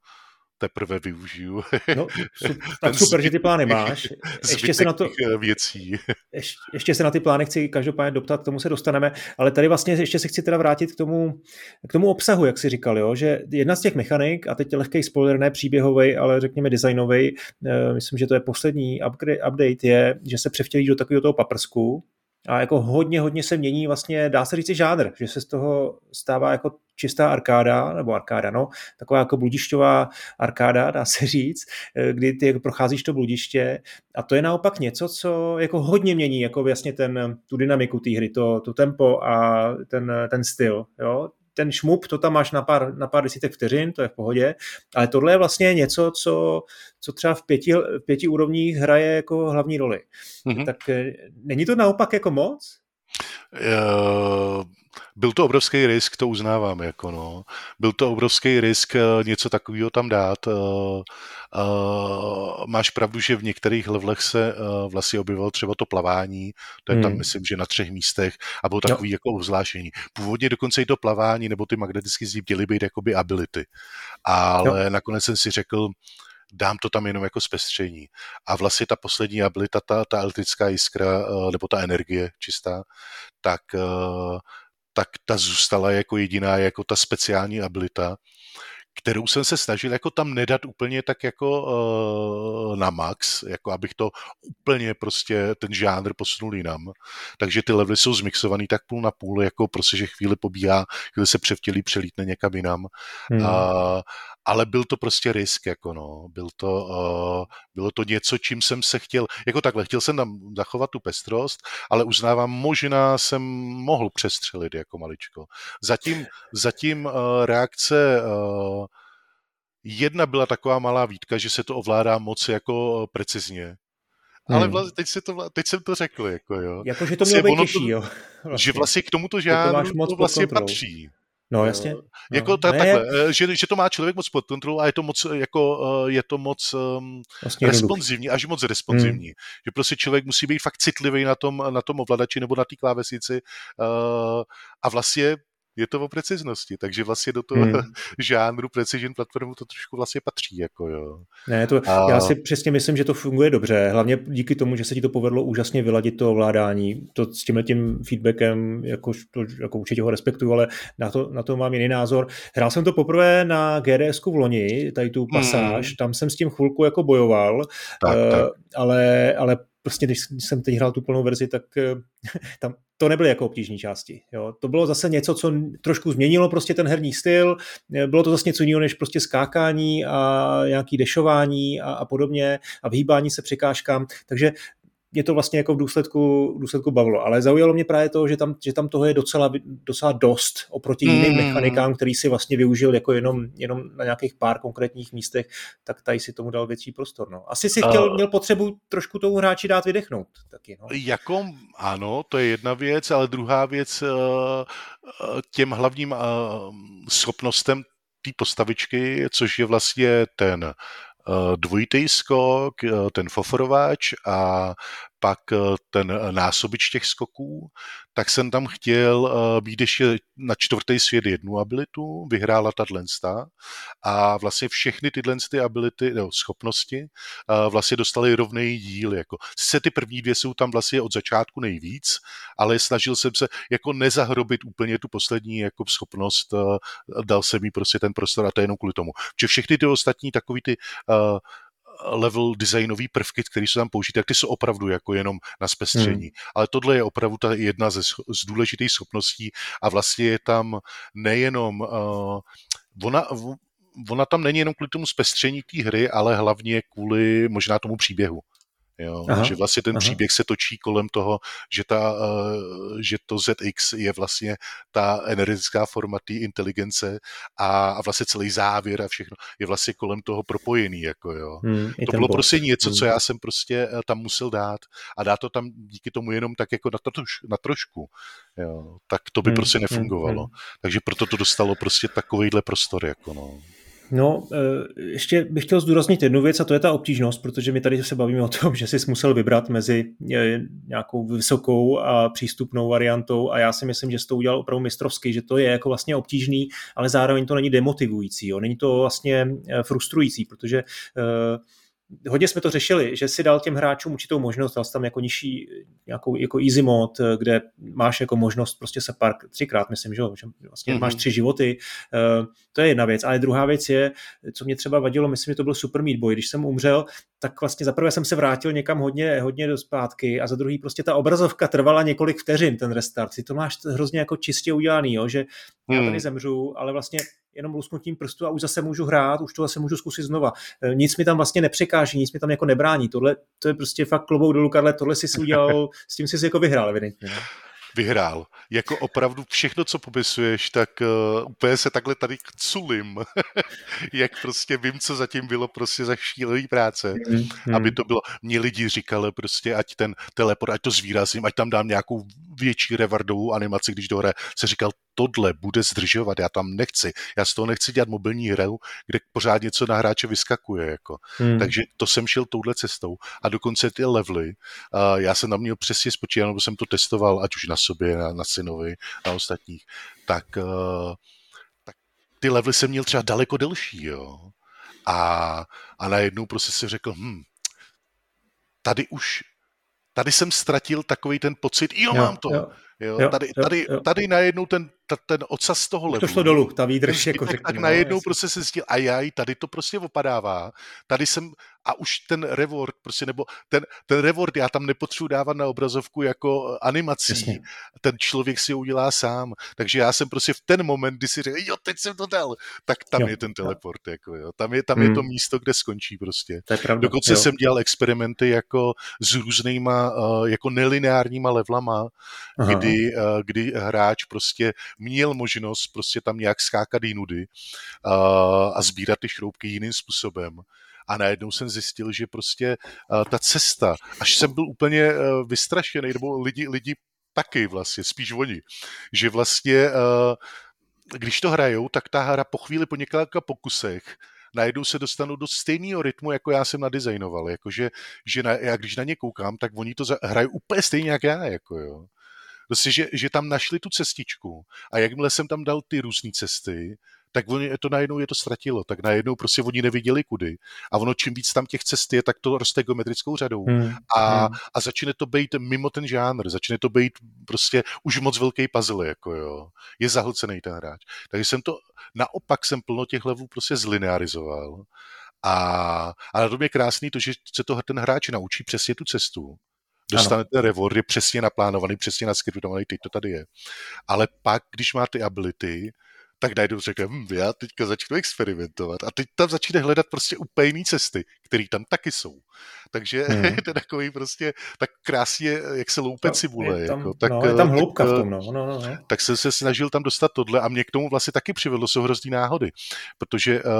teprve využiju. No, tak super, že ty plány máš. Ještě se na to, eh, věcí. Ještě, ještě se na ty plány chci každopádně doptat, k tomu se dostaneme, ale tady vlastně ještě se chci teda vrátit k tomu, k tomu obsahu, jak si říkal, jo, že jedna z těch mechanik, a teď lehký spoiler, ne příběhový, ale řekněme designový, myslím, že to je poslední update, je, že se převtělí do takového toho paprsku, a jako hodně, hodně se mění vlastně, dá se říct, žádr, že se z toho stává jako čistá arkáda, nebo arkáda, no, taková jako bludišťová arkáda, dá se říct, eh, kdy ty jako procházíš to bludiště. A to je naopak něco, co jako hodně mění jako jasně ten, tu dynamiku té hry, to, to tempo a ten, ten styl, jo, ten šmup, to tam máš na pár, na pár desítek vteřin, to je v pohodě, ale tohle je vlastně něco, co, co třeba v pěti, v pěti úrovních hraje jako hlavní roli. Mm-hmm. Tak eh, není to naopak jako moc? Uh, byl to obrovský risk, to uznávám, jako no. Byl to obrovský risk eh, něco takového tam dát. Uh, uh, máš pravdu, že v některých levelech se vlastně objevilo třeba to plavání, to je hmm. tam, myslím, že na třech místech a bylo takový jo. jako obzvlášení. Původně dokonce i to plavání nebo ty magnetické zdi měly být jakoby ability, ale jo. nakonec jsem si řekl, dám to tam jenom jako zpestření. A vlastně ta poslední abilita, ta, ta elektrická jiskra, nebo ta energie čistá, tak tak ta zůstala jako jediná, jako ta speciální abilita, kterou jsem se snažil jako tam nedat úplně tak jako uh, na max, jako abych to úplně prostě ten žánr posunul jinam. Takže ty levely jsou zmixovaný tak půl na půl, jako prostě, že chvíli pobíhá, chvíli se převtělí, přelítne někam jinam. Hmm. Uh, ale byl to prostě risk, jako no, byl to, uh, bylo to něco, čím jsem se chtěl, jako takhle, chtěl jsem tam zachovat tu pestrost, ale uznávám, možná jsem mohl přestřelit jako maličko. Zatím, zatím uh, reakce uh, jedna byla taková malá výtka, že se to ovládá moc jako precizně, ale hmm. vlastně, teď, se to, teď jsem to řekl, jako jo. Jako, že to mělo být těžší, jo. Vlastně. Že vlastně k tomuto žádru to, to vlastně patří. No jasně. No. Jako ta, takhle, že, že to má člověk moc pod kontrolou a je to moc, jako, eh, je to moc um, vlastně responsivní, až moc responsivní. Hmm. Že prostě člověk musí být fakt citlivý na tom, na tom ovladači nebo na té klávesnici uh, a vlastně je to o preciznosti, takže vlastně do toho hmm. žánru precision platformu to trošku vlastně patří, jako jo. Ne, to, a... já si přesně myslím, že to funguje dobře, hlavně díky tomu, že se ti to povedlo úžasně vyladit to ovládání, to s tímhle tím feedbackem, jako, to, jako určitě ho respektuju, ale na to, na to mám jiný názor. Hrál jsem to poprvé na GDS v loni, tady tu pasáž, hmm. tam jsem s tím chvilku jako bojoval, tak, uh, tak. ale, ale prostě když jsem teď hrál tu plnou verzi, tak eh, tam to nebyly jako obtížní části. Jo. To bylo zase něco, co trošku změnilo prostě ten herní styl, bylo to zase něco jiného než prostě skákání a nějaký dešování a, a podobně a vyhýbání se překážkám, takže mě to vlastně jako v důsledku, v důsledku bavilo. Ale zaujalo mě právě to, že tam, že tam toho je docela, docela dost oproti mm. jiným mechanikám, který si vlastně využil jako jenom, jenom na nějakých pár konkrétních místech, tak tady si tomu dal větší prostor. No. Asi si chtěl, uh, měl potřebu trošku tomu hráči dát vydechnout. Taky, no. Jako, ano, to je jedna věc, ale druhá věc, uh, těm hlavním schopnostem té postavičky, což je vlastně ten dvojitý skok, ten foforovač a pak eh, ten eh, násobič těch skoků, tak jsem tam chtěl eh, být ještě na čtvrtý svět jednu abilitu, vyhrála ta a vlastně všechny tyhle ty ability, no, schopnosti vlastně dostaly rovný díl. Jako. Sice ty první dvě jsou tam vlastně od začátku nejvíc, ale snažil jsem se jako nezahrobit úplně tu poslední jako schopnost, dal jsem jí prostě ten prostor a to je jenom kvůli tomu. Že všechny ty ostatní takový ty uh, level designové prvky, které jsou tam použité, tak ty jsou opravdu jako jenom na zpestření. Hmm. Ale tohle je opravdu ta jedna ze, z důležitých schopností a vlastně je tam nejenom uh, ona, ona tam není jenom kvůli tomu zpestření té hry, ale hlavně kvůli možná tomu příběhu. Jo, aha, že vlastně ten aha. příběh se točí kolem toho, že, ta, uh, že to ZX je vlastně ta energetická forma té inteligence a, a vlastně celý závěr a všechno je vlastně kolem toho propojený. Jako jo. Hmm, to bylo prostě něco, co hmm. já jsem prostě uh, tam musel dát a dát to tam díky tomu jenom tak jako na, troš, na trošku. Jo. Tak to by hmm, prostě hmm, nefungovalo. Hmm, Takže proto to dostalo prostě takovýhle prostor. Jako no. No, eh, ještě bych chtěl zdůraznit jednu věc a to je ta obtížnost, protože my tady se bavíme o tom, že jsi musel vybrat mezi eh, nějakou vysokou a přístupnou variantou a já si myslím, že jsi to udělal opravdu mistrovský, že to je jako vlastně obtížný, ale zároveň to není demotivující, jo. není to vlastně eh, frustrující, protože hodně jsme to řešili, že si dal těm hráčům určitou možnost, dal tam jako nižší, nějakou jako easy mod, kde máš jako možnost prostě se pár, třikrát myslím, že, že vlastně mm-hmm. máš tři životy, uh, to je jedna věc, ale druhá věc je, co mě třeba vadilo, myslím, že to byl Super Meat Boy, když jsem umřel, tak vlastně za prvé jsem se vrátil někam hodně, hodně do zpátky a za druhý prostě ta obrazovka trvala několik vteřin, ten restart. Si to máš hrozně jako čistě udělaný, jo, že já tady hmm. zemřu, ale vlastně jenom lusknutím prstu a už zase můžu hrát, už to zase můžu zkusit znova. E, nic mi tam vlastně nepřekáží, nic mi tam jako nebrání. Tohle to je prostě fakt klobouk dolů, Karle, tohle si udělal, s tím jsi jako vyhrál, evidentně. Ne? Vyhrál. Jako opravdu všechno, co popisuješ, tak uh, úplně se takhle tady culím. Jak prostě vím, co zatím bylo prostě za šílený práce. Mm, Aby to bylo, mě lidi říkali prostě, ať ten teleport, ať to zvýrazím, ať tam dám nějakou větší revardovou animaci, když dohraje. Se říkal, tohle bude zdržovat, já tam nechci. Já z toho nechci dělat mobilní hru, kde pořád něco na hráče vyskakuje. Jako. Hmm. Takže to jsem šel touhle cestou. A dokonce ty levely, uh, já jsem tam měl přesně spočítat, nebo jsem to testoval, ať už na sobě, na, na synovi, na ostatních, tak, uh, tak ty levely jsem měl třeba daleko delší. Jo. A, a najednou prostě si řekl, hm, tady už tady jsem ztratil takový ten pocit, jo, jo mám to. Jo. Jo, jo, tady, tady, jo. tady najednou ten ta, ten ocas toho levelu. To šlo dolů, ta výdrž, jako. Tak no, najednou prostě se zjistil, a jaj, tady to prostě opadává. Tady jsem, a už ten reward, prostě, nebo ten, ten reward já tam nepotřebuji dávat na obrazovku jako animací. Jasně. Ten člověk si ho udělá sám. Takže já jsem prostě v ten moment, kdy si řekl, jo, teď jsem to dal, tak tam jo, je ten teleport. Jo. Jako, jo. Tam, je, tam hmm. je to místo, kde skončí prostě. To je pravda, Dokonce jo. jsem dělal experimenty jako s různýma, uh, jako nelineárníma levlama, Aha. kdy, uh, kdy hráč prostě měl možnost prostě tam nějak skákat jinudy uh, a sbírat ty šroubky jiným způsobem. A najednou jsem zjistil, že prostě uh, ta cesta, až jsem byl úplně uh, vystrašený, nebo lidi, lidi taky vlastně, spíš oni, že vlastně uh, když to hrajou, tak ta hra po chvíli, po několika pokusech, najednou se dostanu do stejného rytmu, jako já jsem nadizajnoval. Jakože, že na, já když na ně koukám, tak oni to hrají úplně stejně, jak já. Jako jo. Prostě, že, že tam našli tu cestičku a jakmile jsem tam dal ty různé cesty, tak oni to najednou je to ztratilo, tak najednou prostě oni neviděli kudy. A ono čím víc tam těch cest je, tak to roste geometrickou řadou. Hmm. A, hmm. a začne to být mimo ten žánr, začne to být prostě už moc velký puzzle, jako jo. Je zahlcený ten hráč. Takže jsem to, naopak jsem plno těch levů prostě zlinearizoval. A, a na tom je krásný to, že se to ten hráč naučí přesně tu cestu dostanete reward, je přesně naplánovaný, přesně naskriptovaný, teď to tady je. Ale pak, když máte ability, tak najednou řekne, hm, já teďka začnu experimentovat. A teď tam začne hledat prostě úplně jiné cesty, které tam taky jsou. Takže hmm. je to takový prostě tak krásně, jak se loupe cibule. Je tam, jako, tak, no, je tam hloubka tak, v tom, no. No, no, no. Tak jsem se snažil tam dostat tohle a mě k tomu vlastně taky přivedlo, jsou hrozný náhody. Protože uh,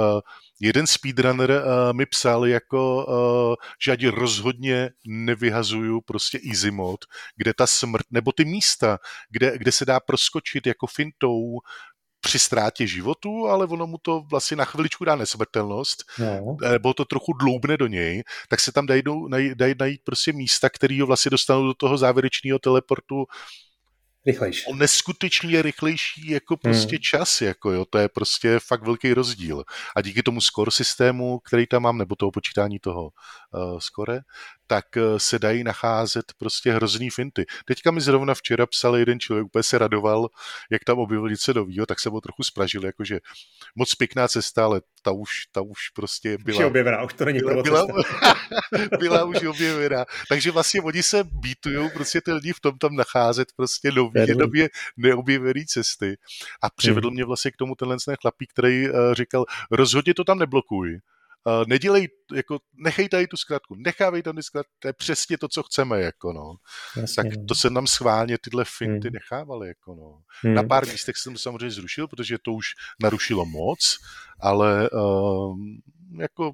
jeden speedrunner uh, mi psal jako, uh, že ať rozhodně nevyhazuju prostě easy mod, kde ta smrt, nebo ty místa, kde, kde se dá proskočit jako fintou při ztrátě životu, ale ono mu to vlastně na chviličku dá nesmrtelnost, no. nebo to trochu dloubne do něj, tak se tam dají, dají najít prostě místa, který ho vlastně dostanou do toho závěrečného teleportu rychlejší. On neskutečně je rychlejší jako prostě hmm. čas, jako jo, to je prostě fakt velký rozdíl. A díky tomu score systému, který tam mám, nebo toho počítání toho uh, score, tak uh, se dají nacházet prostě hrozný finty. Teďka mi zrovna včera psal jeden člověk, úplně se radoval, jak tam objevil něco novýho, tak se ho trochu spražil, jakože moc pěkná cesta, ale ta už, ta už prostě byla... Už je objevená, už to není byla, byla, byla už objevená. Takže vlastně oni se býtují prostě ty lidi v tom tam nacházet prostě nový, nově neobjevený cesty. A přivedl hmm. mě vlastně k tomu tenhle chlapík, který uh, říkal, rozhodně to tam neblokuj, Uh, nedělej, jako, nechej tady tu zkratku, nechávej tam ty zkratky, to je přesně to, co chceme, jako no. Jasně, tak no. to se nám schválně tyhle finty hmm. nechávaly, jako no. Hmm. Na pár místech jsem to samozřejmě zrušil, protože to už narušilo moc, ale uh, jako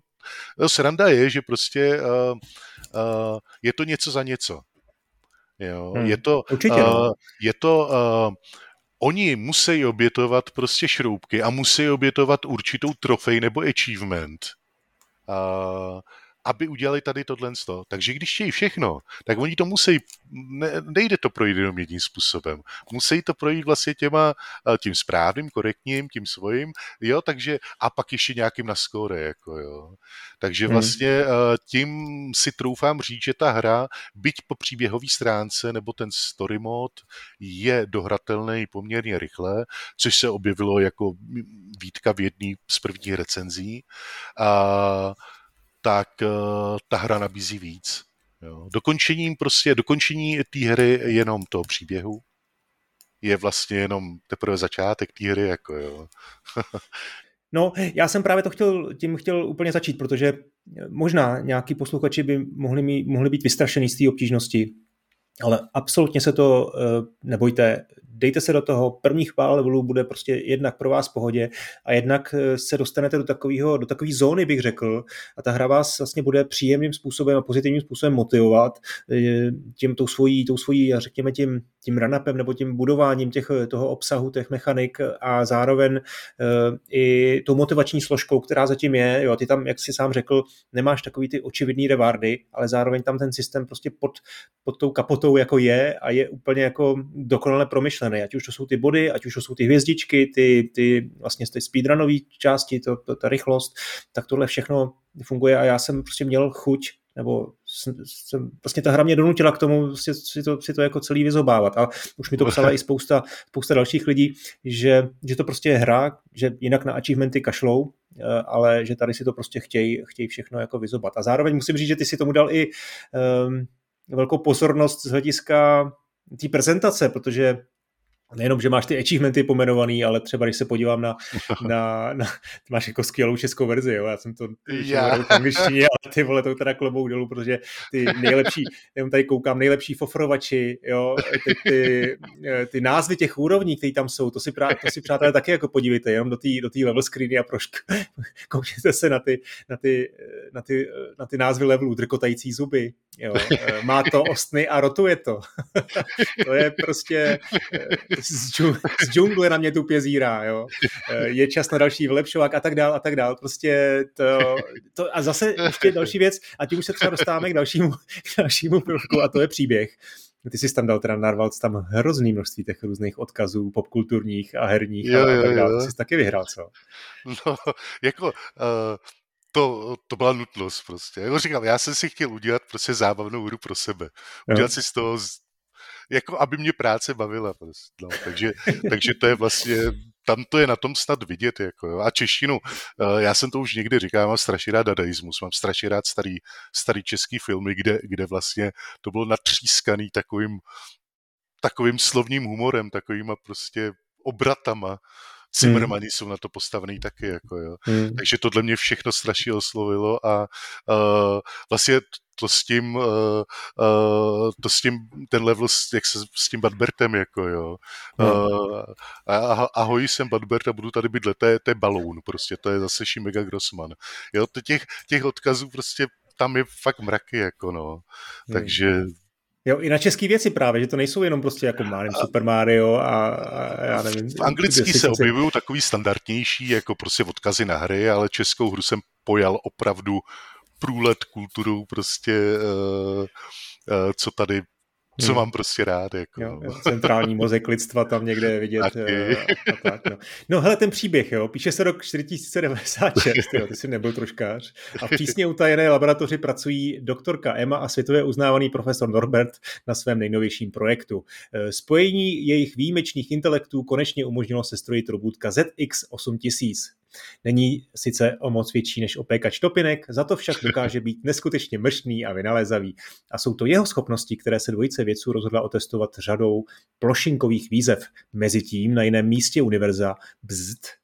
no, sranda je, že prostě uh, uh, je to něco za něco. Jo, hmm. je to, Určitě, uh, je to uh, oni musí obětovat prostě šroubky a musí obětovat určitou trofej nebo achievement. Uh, aby udělali tady tohle. Takže když chtějí všechno, tak oni to musí, ne, nejde to projít jenom jedním způsobem. Musí to projít vlastně těma, tím správným, korektním, tím svojím, jo, takže a pak ještě nějakým na skóre, jako jo. Takže hmm. vlastně hmm. tím si troufám říct, že ta hra, byť po příběhové stránce nebo ten story mod je dohratelný poměrně rychle, což se objevilo jako výtka v jedné z prvních recenzí. A tak uh, ta hra nabízí víc. Jo. Dokončením prostě, dokončení té hry jenom toho příběhu je vlastně jenom teprve začátek té hry, jako jo. No, já jsem právě to chtěl, tím chtěl úplně začít, protože možná nějaký posluchači by mohli, mít, mohli být vystrašený z té obtížnosti, ale absolutně se to eh, nebojte, dejte se do toho, prvních pár levelů bude prostě jednak pro vás v pohodě a jednak eh, se dostanete do takového, do takové zóny, bych řekl, a ta hra vás vlastně bude příjemným způsobem a pozitivním způsobem motivovat eh, tím tou svojí, tou svojí, řekněme tím, tím ranapem nebo tím budováním těch, toho obsahu, těch mechanik a zároveň i tou motivační složkou, která zatím je, jo, ty tam, jak si sám řekl, nemáš takový ty očividný rewardy, ale zároveň tam ten systém prostě pod, pod tou kapotou jako je a je úplně jako dokonale promyšlený, ať už to jsou ty body, ať už to jsou ty hvězdičky, ty, ty vlastně ty speedrunové části, to, to, ta rychlost, tak tohle všechno funguje a já jsem prostě měl chuť nebo jsem, vlastně ta hra mě donutila k tomu si, si, to, si to jako celý vyzobávat a už mi to psala i spousta, spousta dalších lidí, že, že to prostě je hra, že jinak na achievementy kašlou, eh, ale že tady si to prostě chtějí chtěj všechno jako vyzobat. A zároveň musím říct, že ty si tomu dal i um, velkou pozornost z hlediska té prezentace, protože nejenom, že máš ty achievementy pomenovaný, ale třeba když se podívám na, na, na máš jako skvělou českou verzi, jo, já jsem to yeah. v angličtině, ale ty vole, to teda klobou dolů, protože ty nejlepší, jenom tady koukám, nejlepší fofrovači, jo, ty, ty, ty názvy těch úrovní, které tam jsou, to si, prá, to si přátelé taky jako podívejte, jenom do té do tý level screeny a prošk, koukněte se na ty, na ty, na ty, na ty názvy levelů, drkotající zuby, jo, má to ostny a rotuje to. to je prostě z, džung, z džungle na mě tupě zírá, jo. Eh, je čas na další vylepšovák a tak dál a tak dál. Prostě to, to a zase ještě další věc, a tím už se třeba dostáváme k dalšímu, k dalšímu prvku a to je příběh. Ty jsi tam dal teda narval tam hrozný množství těch různých odkazů popkulturních a herních jo, a, a tak dále. Ty jsi taky vyhrál, co? No, jako uh, to, to byla nutnost prostě. Jako říkám, já jsem si chtěl udělat prostě zábavnou hru pro sebe. Udělat jo. si z toho jako aby mě práce bavila. Prostě, no. takže, takže to je vlastně, tam to je na tom snad vidět. Jako, jo. A češtinu, eh, já jsem to už někdy říkal, mám strašně rád dadaismus, mám strašně rád starý, starý český filmy, kde, kde vlastně to bylo natřískaný takovým, takovým slovním humorem, takovýma prostě obratama, Zimmermani hmm. jsou na to postavený taky, jako jo. Hmm. Takže tohle mě všechno strašně oslovilo a uh, vlastně to s tím, uh, uh, to s tím, ten level, jak se s tím Badbertem, jako jo. Uh, a, ahoj, jsem Badbert a budu tady bydlet, to je, to je balón, prostě, to je zase Šimega Grossman. Jo, těch, těch odkazů prostě tam je fakt mraky, jako no. Hmm. Takže Jo, i na české věci právě, že to nejsou jenom prostě jako Mario, Super Mario a, a já nevím. V anglicky se objevují takový standardnější, jako prostě odkazy na hry, ale českou hru jsem pojal opravdu průlet kulturou prostě, uh, uh, co tady co hmm. mám prostě rád. Jako, jo, no. centrální mozek lidstva tam někde je vidět. Taky. Eh, a tak, no. no hele, ten příběh, jo, píše se rok 4096, jo, ty jsi nebyl troškář. A v přísně utajené laboratoři pracují doktorka Emma a světově uznávaný profesor Norbert na svém nejnovějším projektu. Eh, spojení jejich výjimečných intelektů konečně umožnilo sestrojit robůtka ZX8000. Není sice o moc větší než opékač topinek, za to však dokáže být neskutečně mrštný a vynalézavý. A jsou to jeho schopnosti, které se dvojice vědců rozhodla otestovat řadou plošinkových výzev. Mezitím na jiném místě univerza bzd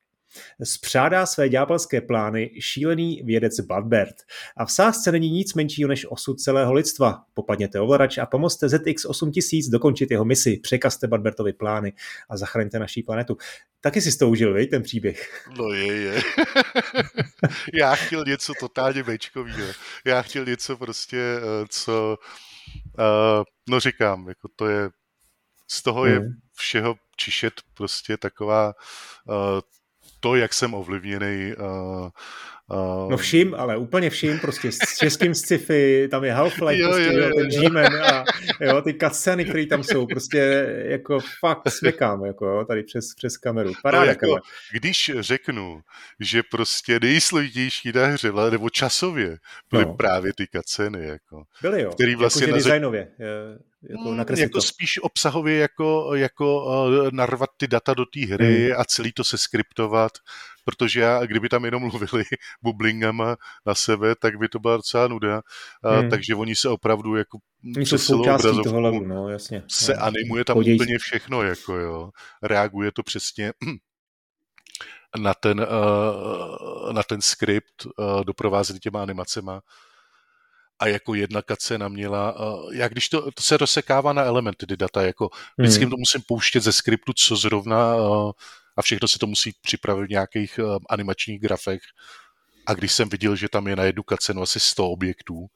Spřádá své ďábelské plány šílený vědec Badbert. A v sázce není nic menšího než osud celého lidstva. Popadněte ovladač a pomozte ZX8000 dokončit jeho misi. Překazte Badbertovi plány a zachraňte naší planetu. Taky si to užil, vej, ten příběh. No je, je. Já chtěl něco totálně večkovýho. Já chtěl něco prostě, eh, co... Uh, no říkám, jako to je... Z toho je mhm. všeho čišet prostě taková uh, to, jak jsem ovlivněný uh, no vším, ale úplně vším, prostě s českým sci-fi, tam je Half-Life, jo, prostě, jo, jo, ten G-Man a jo, ty cutscény, které tam jsou, prostě jako fakt smekám, jako jo, tady přes, přes kameru. Paráda, no, jako, když řeknu, že prostě nejsložitější na hře, nebo časově, byly no. právě ty cutscény, jako. Byly jo, který vlastně jako, designově. Jako, hmm, jako to. spíš obsahově jako, jako uh, narvat ty data do té hry hmm. a celý to se skriptovat, protože já, kdyby tam jenom mluvili bublingama na sebe, tak by to byla docela nuda. Hmm. Takže oni se opravdu jako oni jsou součástí toho levelu, no jasně. Se no. animuje tam Poděj. úplně všechno, jako jo. Reaguje to přesně na ten, uh, na ten skript, doprovázený těma animacema a jako jedna kacena měla, já když to, to se rozsekává na elementy, ty data, jako vždycky hmm. to musím pouštět ze skriptu, co zrovna a všechno se to musí připravit v nějakých animačních grafech. A když jsem viděl, že tam je na jednu kacenu asi 100 objektů,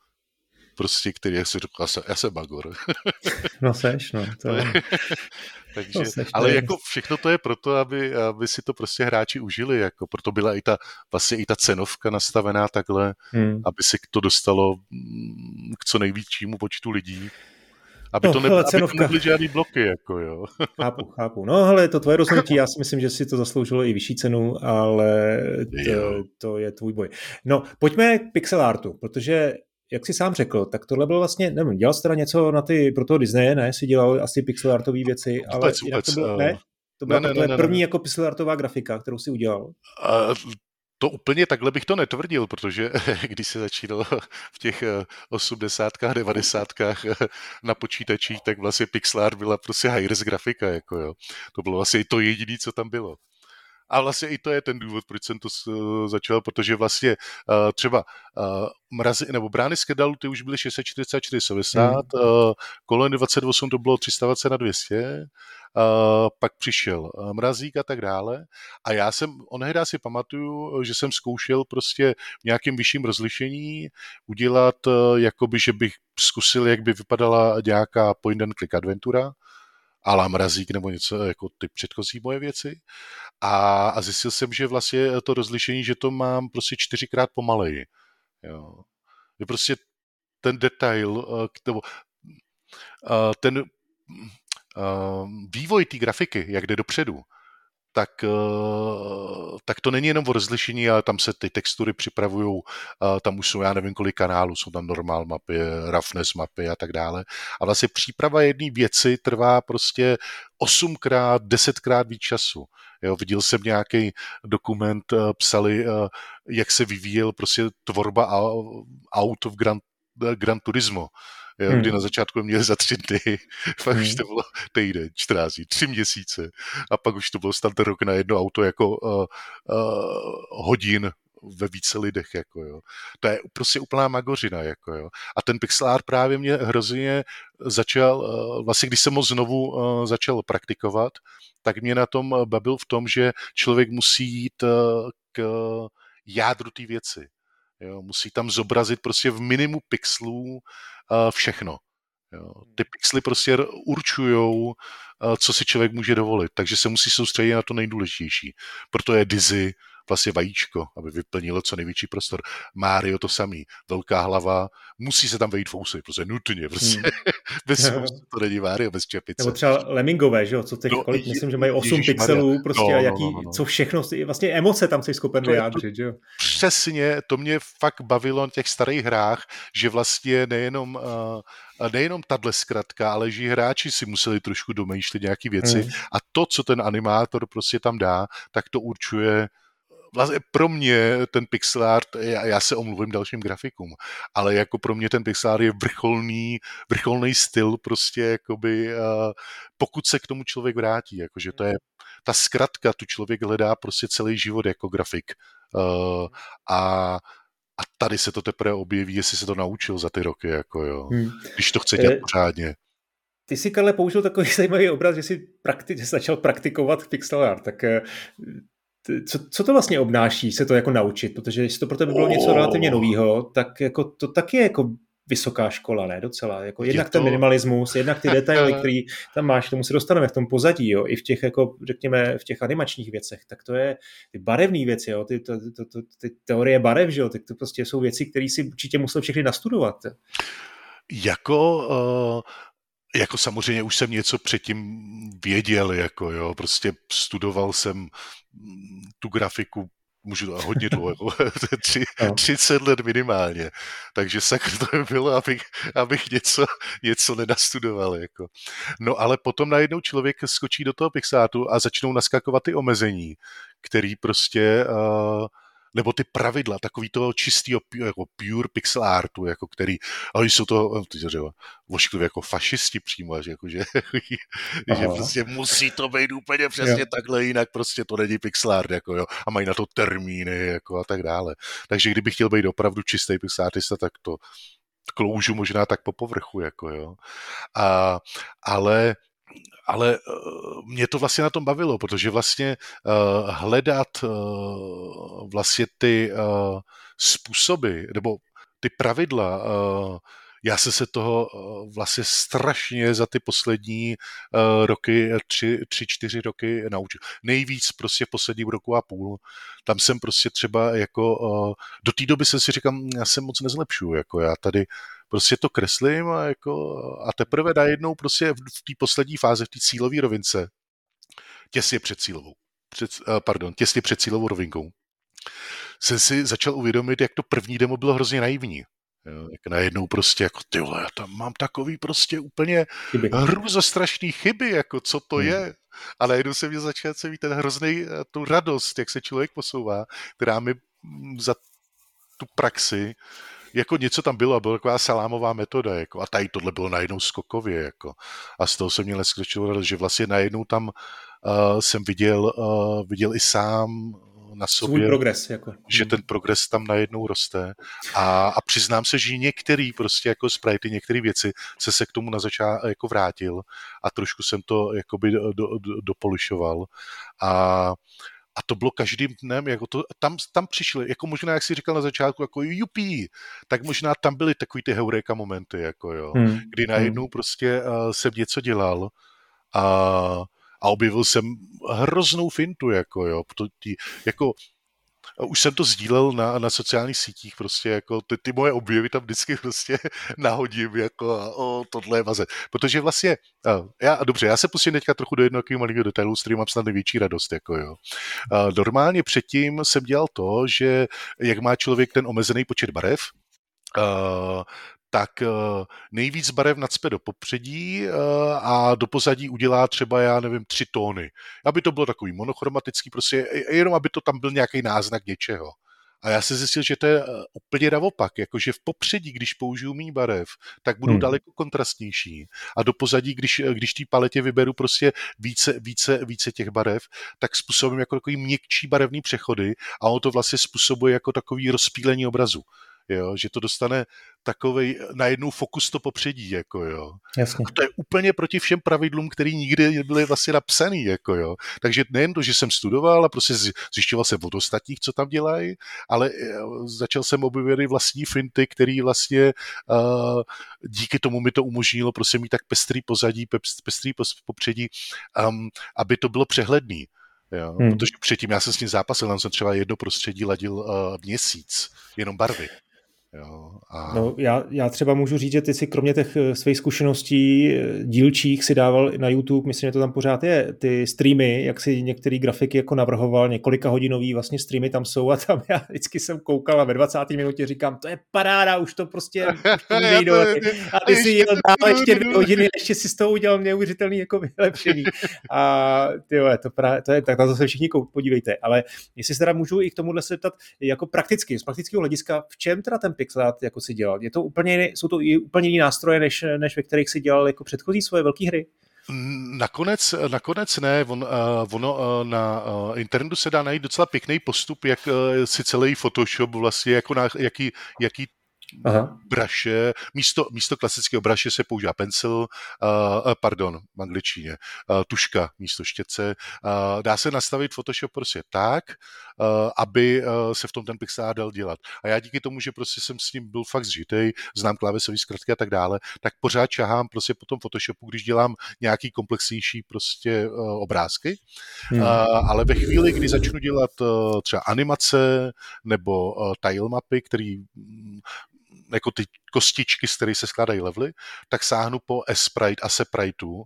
prostě, který já si řekl, já jsem, já jsem bagor. no seš, no. To. Takže, no seš, ale jako všechno to je proto, aby, aby si to prostě hráči užili, jako proto byla i ta, vlastně i ta cenovka nastavená takhle, hmm. aby se to dostalo mm, k co největšímu počtu lidí. Aby, no, to, ne, hele, aby to nebyly žádný bloky, jako jo. Chápu, chápu. No hele, to tvoje rozhodnutí, já si myslím, že si to zasloužilo i vyšší cenu, ale to, to je tvůj boj. No, pojďme k pixel artu, protože jak jsi sám řekl, tak tohle bylo vlastně, nevím, dělal jsi teda něco na ty, pro toho Disney, ne? Jsi dělal asi pixel artové věci, ale vůbec, vůbec, to bylo, ne? To byla ne, ne, ne, první ne. jako pixel artová grafika, kterou si udělal. Uh, to úplně takhle bych to netvrdil, protože když se začínal v těch 80. 90. na počítačích, tak vlastně pixel art byla prostě high grafika, jako jo. To bylo vlastně to jediné, co tam bylo. A vlastně i to je ten důvod, proč jsem to začal, protože vlastně uh, třeba uh, mrazy, nebo brány z Kedalu, ty už byly 644 70, hmm. uh, kolony 28 to bylo 320 na 200, Uh, pak přišel uh, mrazík a tak dále. A já jsem, onehdy si pamatuju, že jsem zkoušel prostě v nějakém vyšším rozlišení udělat, uh, jakoby, že bych zkusil, jak by vypadala nějaká point and click adventura, ala mrazík nebo něco jako ty předchozí moje věci. A, a zjistil jsem, že vlastně to rozlišení, že to mám prostě čtyřikrát pomaleji. Jo. Je prostě ten detail, nebo ten vývoj té grafiky, jak jde dopředu, tak, eh, tak to není jenom o rozlišení, ale tam se ty textury připravují, eh, tam už jsou, já nevím, kolik kanálů, jsou tam normál mapy, roughness mapy a tak dále. A vlastně příprava jedné věci trvá prostě osmkrát, desetkrát víc času. Jo, viděl jsem nějaký dokument, eh, psali, jak se vyvíjel prostě tvorba aut v Gran, Gran Turismo hmm. kdy na začátku měli za tři dny, pak hmm. už to bylo týden, 14 dní, tři měsíce a pak už to bylo snad rok na jedno auto jako uh, uh, hodin ve více lidech, jako jo. To je prostě úplná magořina, jako jo. A ten pixel art právě mě hrozně začal, vlastně když jsem ho znovu začal praktikovat, tak mě na tom bavil v tom, že člověk musí jít k jádru té věci. Jo, musí tam zobrazit prostě v minimu pixelů všechno. Jo. Ty pixely prostě určují, co si člověk může dovolit, takže se musí soustředit na to nejdůležitější. Proto je Dizzy vlastně vajíčko, aby vyplnilo co největší prostor. Mario to samý, velká hlava, musí se tam vejít fousy, prostě nutně, prostě hmm. bez fousy to není Mario, bez čepice. Nebo třeba Lemingové, že jo, co těch, no, kolik, myslím, že mají 8 pixelů, Maria. prostě no, a jaký, no, no, no. co všechno, vlastně emoce tam jsi schopen vyjádřit, že jo. Přesně, to mě fakt bavilo na těch starých hrách, že vlastně nejenom uh, a nejenom tahle zkratka, ale že hráči si museli trošku domýšlet nějaké věci hmm. a to, co ten animátor prostě tam dá, tak to určuje vlastně pro mě ten pixel art, já, já se omluvím dalším grafikům, ale jako pro mě ten pixel art je vrcholný, vrcholný styl prostě jakoby, uh, pokud se k tomu člověk vrátí, jakože to je ta zkratka, tu člověk hledá prostě celý život jako grafik. Uh, a a tady se to teprve objeví, jestli se to naučil za ty roky, jako jo. Hmm. Když to chce dělat e, pořádně. Ty jsi, Karle, použil takový zajímavý obraz, že jsi, prakti- že jsi začal praktikovat pixel art, tak co, co to vlastně obnáší se to jako naučit? Protože jestli to pro tebe bylo něco relativně nového, tak jako to taky je jako vysoká škola, ne docela. Jako jednak to... ten minimalismus, jednak ty detaily, který tam máš, tomu se dostaneme v tom pozadí, jo, i v těch, jako, řekněme, v těch animačních věcech, tak to je ty barevné věci, jo, ty, to, to, to, ty teorie barev, že jo, tak to prostě jsou věci, které si určitě musel všechny nastudovat. Jako uh, jako samozřejmě už jsem něco předtím věděl, jako jo, prostě studoval jsem tu grafiku můžu to hodně dlouho, jako tři, no. 30 let minimálně. Takže sakr to by bylo, abych, abych něco, něco nenastudoval. Jako. No ale potom najednou člověk skočí do toho Pixátu a začnou naskakovat ty omezení, který prostě uh, nebo ty pravidla, takový toho čistého jako pure pixel artu, jako který, ale jsou to, ty vošklivě jako fašisti přímo, že, jako, že, že prostě musí to být úplně přesně jo. takhle, jinak prostě to není pixel art, jako jo, a mají na to termíny, jako a tak dále. Takže kdybych chtěl být opravdu čistý pixel artista, tak to kloužu možná tak po povrchu, jako jo. A, ale ale uh, mě to vlastně na tom bavilo, protože vlastně uh, hledat uh, vlastně ty způsoby nebo ty pravidla, já jsem se toho vlastně strašně za ty poslední roky, tři, tři, čtyři roky naučil. Nejvíc prostě v posledním roku a půl. Tam jsem prostě třeba jako, do té doby jsem si říkal, hm, já se moc nezlepšuju, jako já tady prostě to kreslím a, jako, a teprve najednou prostě v, v té poslední fázi, v té cílové rovince, těsně před cílovou, před, uh, pardon, těsně před cílovou rovinkou, jsem si začal uvědomit, jak to první demo bylo hrozně naivní. Jo, jak najednou prostě jako, ty vole, já tam mám takový prostě úplně hruzostrašný chyby, jako co to hmm. je. A najednou se mě začal se ten hrozný, eh, tu radost, jak se člověk posouvá, která mi mm, za tu praxi jako něco tam bylo a byla taková salámová metoda, jako, a tady tohle bylo najednou skokově, jako. A z toho jsem měl neskutečnou že vlastně najednou tam uh, jsem viděl, uh, viděl i sám na sobě, Svůj progres, jako. že ten progres tam najednou roste a, a přiznám se, že některý prostě jako sprite, některé věci se se k tomu na začátku jako vrátil a trošku jsem to jakoby do, do, do, dopolišoval a a to bylo každým dnem, jako to, tam, tam přišli, jako možná, jak jsi říkal na začátku, jako jupí, tak možná tam byly takový ty heureka momenty, jako jo, hmm. kdy najednou hmm. prostě uh, jsem něco dělal a, a objevil jsem hroznou fintu, jako jo, tí, jako už jsem to sdílel na, na sociálních sítích, prostě jako ty, ty moje objevy tam vždycky prostě nahodím, jako a o, tohle je vaze. Protože vlastně, a, já, dobře, já se pustím teďka trochu do jednoho malého detailu, s kterým mám snad největší radost, jako jo. A, normálně předtím jsem dělal to, že jak má člověk ten omezený počet barev, Uh, tak eh, nejvíc barev nadspe do popředí eh, a do pozadí udělá třeba, já nevím, tři tóny. Aby to bylo takový monochromatický, prostě jenom aby to tam byl nějaký náznak něčeho. A já jsem zjistil, že to je eh, úplně naopak, jakože v popředí, když použiju méně barev, tak budou hmm. daleko kontrastnější. A do pozadí, když, když té paletě vyberu prostě více, více, více těch barev, tak způsobím jako takový měkčí barevný přechody a ono to vlastně způsobuje jako takový rozpílení obrazu jo, že to dostane takový najednou fokus to popředí, jako jo. Jasně. A to je úplně proti všem pravidlům, které nikdy byly vlastně napsaný, jako jo. Takže nejen to, že jsem studoval a prostě zjišťoval jsem od ostatních, co tam dělají, ale eh, začal jsem objevit vlastní finty, který vlastně uh, díky tomu mi to umožnilo prostě mít tak pestrý pozadí, pestrý popředí, um, aby to bylo přehledný. Jo? Hmm. Protože předtím já jsem s tím zápasil, tam jsem třeba jedno prostředí ladil uh, měsíc, jenom barvy. Jo, a... no, já, já třeba můžu říct, že ty si kromě těch eh, svých zkušeností eh, dílčích si dával na YouTube, myslím, že to tam pořád je, ty streamy, jak si některý grafiky jako navrhoval, několika hodinový vlastně streamy tam jsou a tam já vždycky jsem koukal a ve 20. minutě říkám, to je paráda, už to prostě už to nejde. A ty si jel dál ještě dvě hodiny, ještě si z toho udělal neuvěřitelný jako vylepšení. A ty jo, to, pra, to je, tak na to se všichni podívejte. Ale jestli se teda můžu i k tomuhle se ptat jako prakticky, z praktického hlediska, v čem teda ten pixelát jako si dělal. Je to úplně, jsou to úplně jiné nástroje, než, než ve kterých si dělal jako předchozí svoje velké hry? Nakonec, nakonec ne, on, uh, ono uh, na uh, internetu se dá najít docela pěkný postup, jak uh, si celý Photoshop vlastně, jako na, jaký, jaký Aha. braše, místo, místo klasického braše se používá pencil, uh, pardon, v angličtině, uh, tuška místo štětce. Uh, dá se nastavit Photoshop prostě tak, uh, aby uh, se v tom ten pixel dal dělat. A já díky tomu, že prostě jsem s ním byl fakt zžitej, znám klávesový zkratky a tak dále, tak pořád čahám prostě po tom Photoshopu, když dělám nějaký komplexnější prostě uh, obrázky. Hmm. Uh, ale ve chvíli, kdy začnu dělat uh, třeba animace nebo uh, tile mapy, který jako ty kostičky, z kterých se skládají levely, tak sáhnu po Esprite, Asepriteu,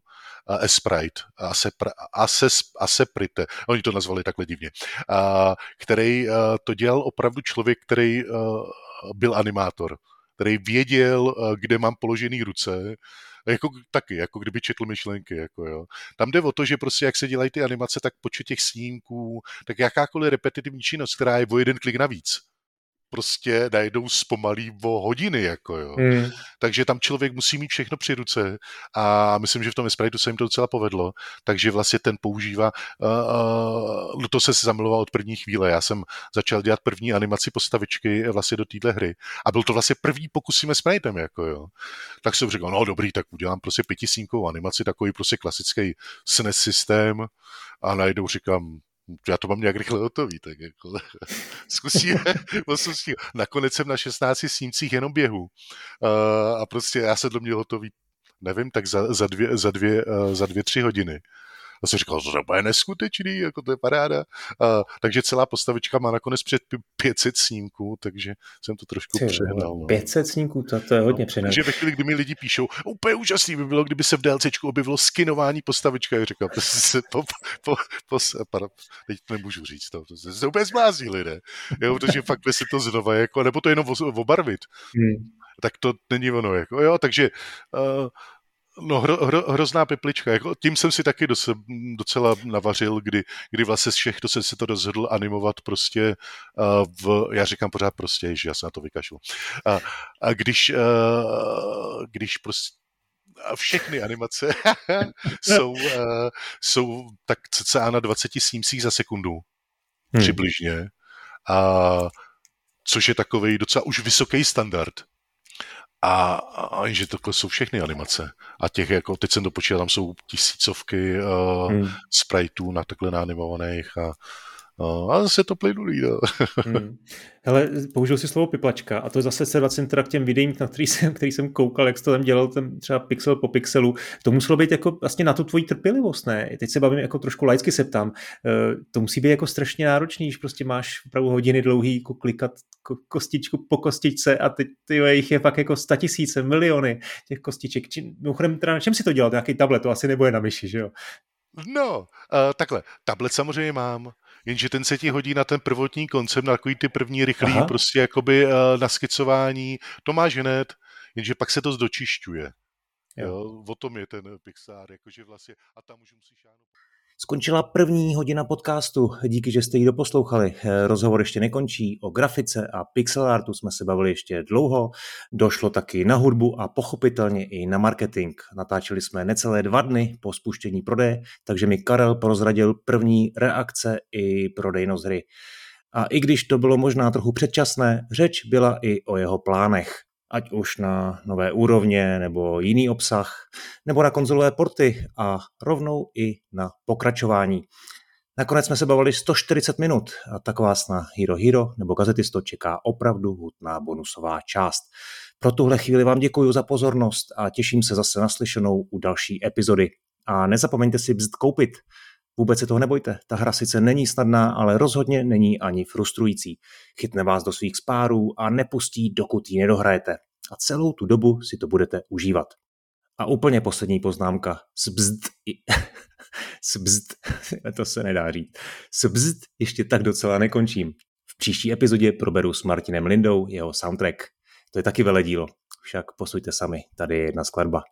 Esprite, Asepr, Ases, Aseprite, oni to nazvali takhle divně, který to dělal opravdu člověk, který byl animátor, který věděl, kde mám položený ruce, jako taky, jako kdyby četl myšlenky, jako jo. Tam jde o to, že prostě jak se dělají ty animace, tak počet těch snímků, tak jakákoliv repetitivní činnost, která je o jeden klik navíc, prostě najednou zpomalí o hodiny, jako jo. Mm. Takže tam člověk musí mít všechno při ruce a myslím, že v tom Espritu se jim to docela povedlo, takže vlastně ten používá, uh, uh, to se zamiloval od první chvíle, já jsem začal dělat první animaci postavičky vlastně do téhle hry a byl to vlastně první pokus s Espritem, jako jo. Tak jsem řekl, no dobrý, tak udělám prostě pětisínkovou animaci, takový prostě klasický SNES systém a najednou říkám, já to mám nějak rychle hotový, tak jako zkusíme, zkusíme. Nakonec jsem na 16 snímcích jenom běhu uh, a prostě já jsem to měl hotový, nevím, tak za, za, dvě, za, dvě, uh, za dvě, tři hodiny. A jsem říkal, to je neskutečný, jako to je paráda. Uh, takže celá postavička má nakonec před 500 snímků, takže jsem to trošku Ty, přehnal. No. 500 snímků, to, to je hodně no, přehnal. Takže ve chvíli, kdy mi lidi píšou, úplně úžasný by bylo, kdyby se v DLCčku objevilo skinování postavička, jak říkám, se po, po, po, po, teď nemůžu říct to, to se úplně zblázní lidé, jo, protože fakt by se to znova, jako, nebo to jenom obarvit. Hmm. Tak to není ono, jako, jo, takže uh, No hro, hro, hrozná peplička. Jako, tím jsem si taky doce, docela navařil, kdy, kdy vlastně všechno jsem se to rozhodl animovat prostě uh, v, já říkám pořád prostě, že já se na to vykašlu. A, a když, uh, když prostě a všechny animace jsou, uh, jsou tak cca na 20 snímcích za sekundu. Hmm. Přibližně. A, což je takový docela už vysoký standard. A, a že takhle jsou všechny animace. A těch, jako teď jsem to počítal, tam jsou tisícovky uh, hmm. spriteů na takhle naanimovaných a No, a zase to plynulý, no. hmm. Hele, použil si slovo piplačka a to je zase se vracím teda k těm videím, na který jsem, který jsem koukal, jak jsi to tam dělal, ten třeba pixel po pixelu. To muselo být jako vlastně na tu tvoji trpělivost, ne? Teď se bavím jako trošku laicky se ptám. Eh, to musí být jako strašně náročný, když prostě máš opravdu hodiny dlouhý jako klikat kostičku po kostičce a teď ty jich je fakt jako tisíce, miliony těch kostiček. Mimochodem, teda na čem si to dělal? Nějaký tablet, to asi nebude na myši, že jo? No, uh, takhle, tablet samozřejmě mám, jenže ten se ti hodí na ten prvotní koncept, na takový ty první rychlý Aha. prostě jakoby uh, naskicování, to máš hned, jenže pak se to zdočišťuje. Jo. jo. o tom je ten Pixar, jakože vlastně, a tam už musíš šáhnout. Skončila první hodina podcastu, díky, že jste ji doposlouchali. Rozhovor ještě nekončí, o grafice a pixel artu jsme se bavili ještě dlouho. Došlo taky na hudbu a pochopitelně i na marketing. Natáčeli jsme necelé dva dny po spuštění prodeje, takže mi Karel prozradil první reakce i prodejnost hry. A i když to bylo možná trochu předčasné, řeč byla i o jeho plánech ať už na nové úrovně nebo jiný obsah, nebo na konzolové porty a rovnou i na pokračování. Nakonec jsme se bavili 140 minut a tak vás na Hero Hero nebo Gazetisto čeká opravdu hutná bonusová část. Pro tuhle chvíli vám děkuji za pozornost a těším se zase naslyšenou u další epizody. A nezapomeňte si bzd koupit. Vůbec se toho nebojte, ta hra sice není snadná, ale rozhodně není ani frustrující. Chytne vás do svých spárů a nepustí, dokud ji nedohrajete. A celou tu dobu si to budete užívat. A úplně poslední poznámka. Sbzd, sbzd, to se nedá říct. Sbzd ještě tak docela nekončím. V příští epizodě proberu s Martinem Lindou jeho soundtrack. To je taky veledílo. Však posuďte sami, tady je jedna skladba.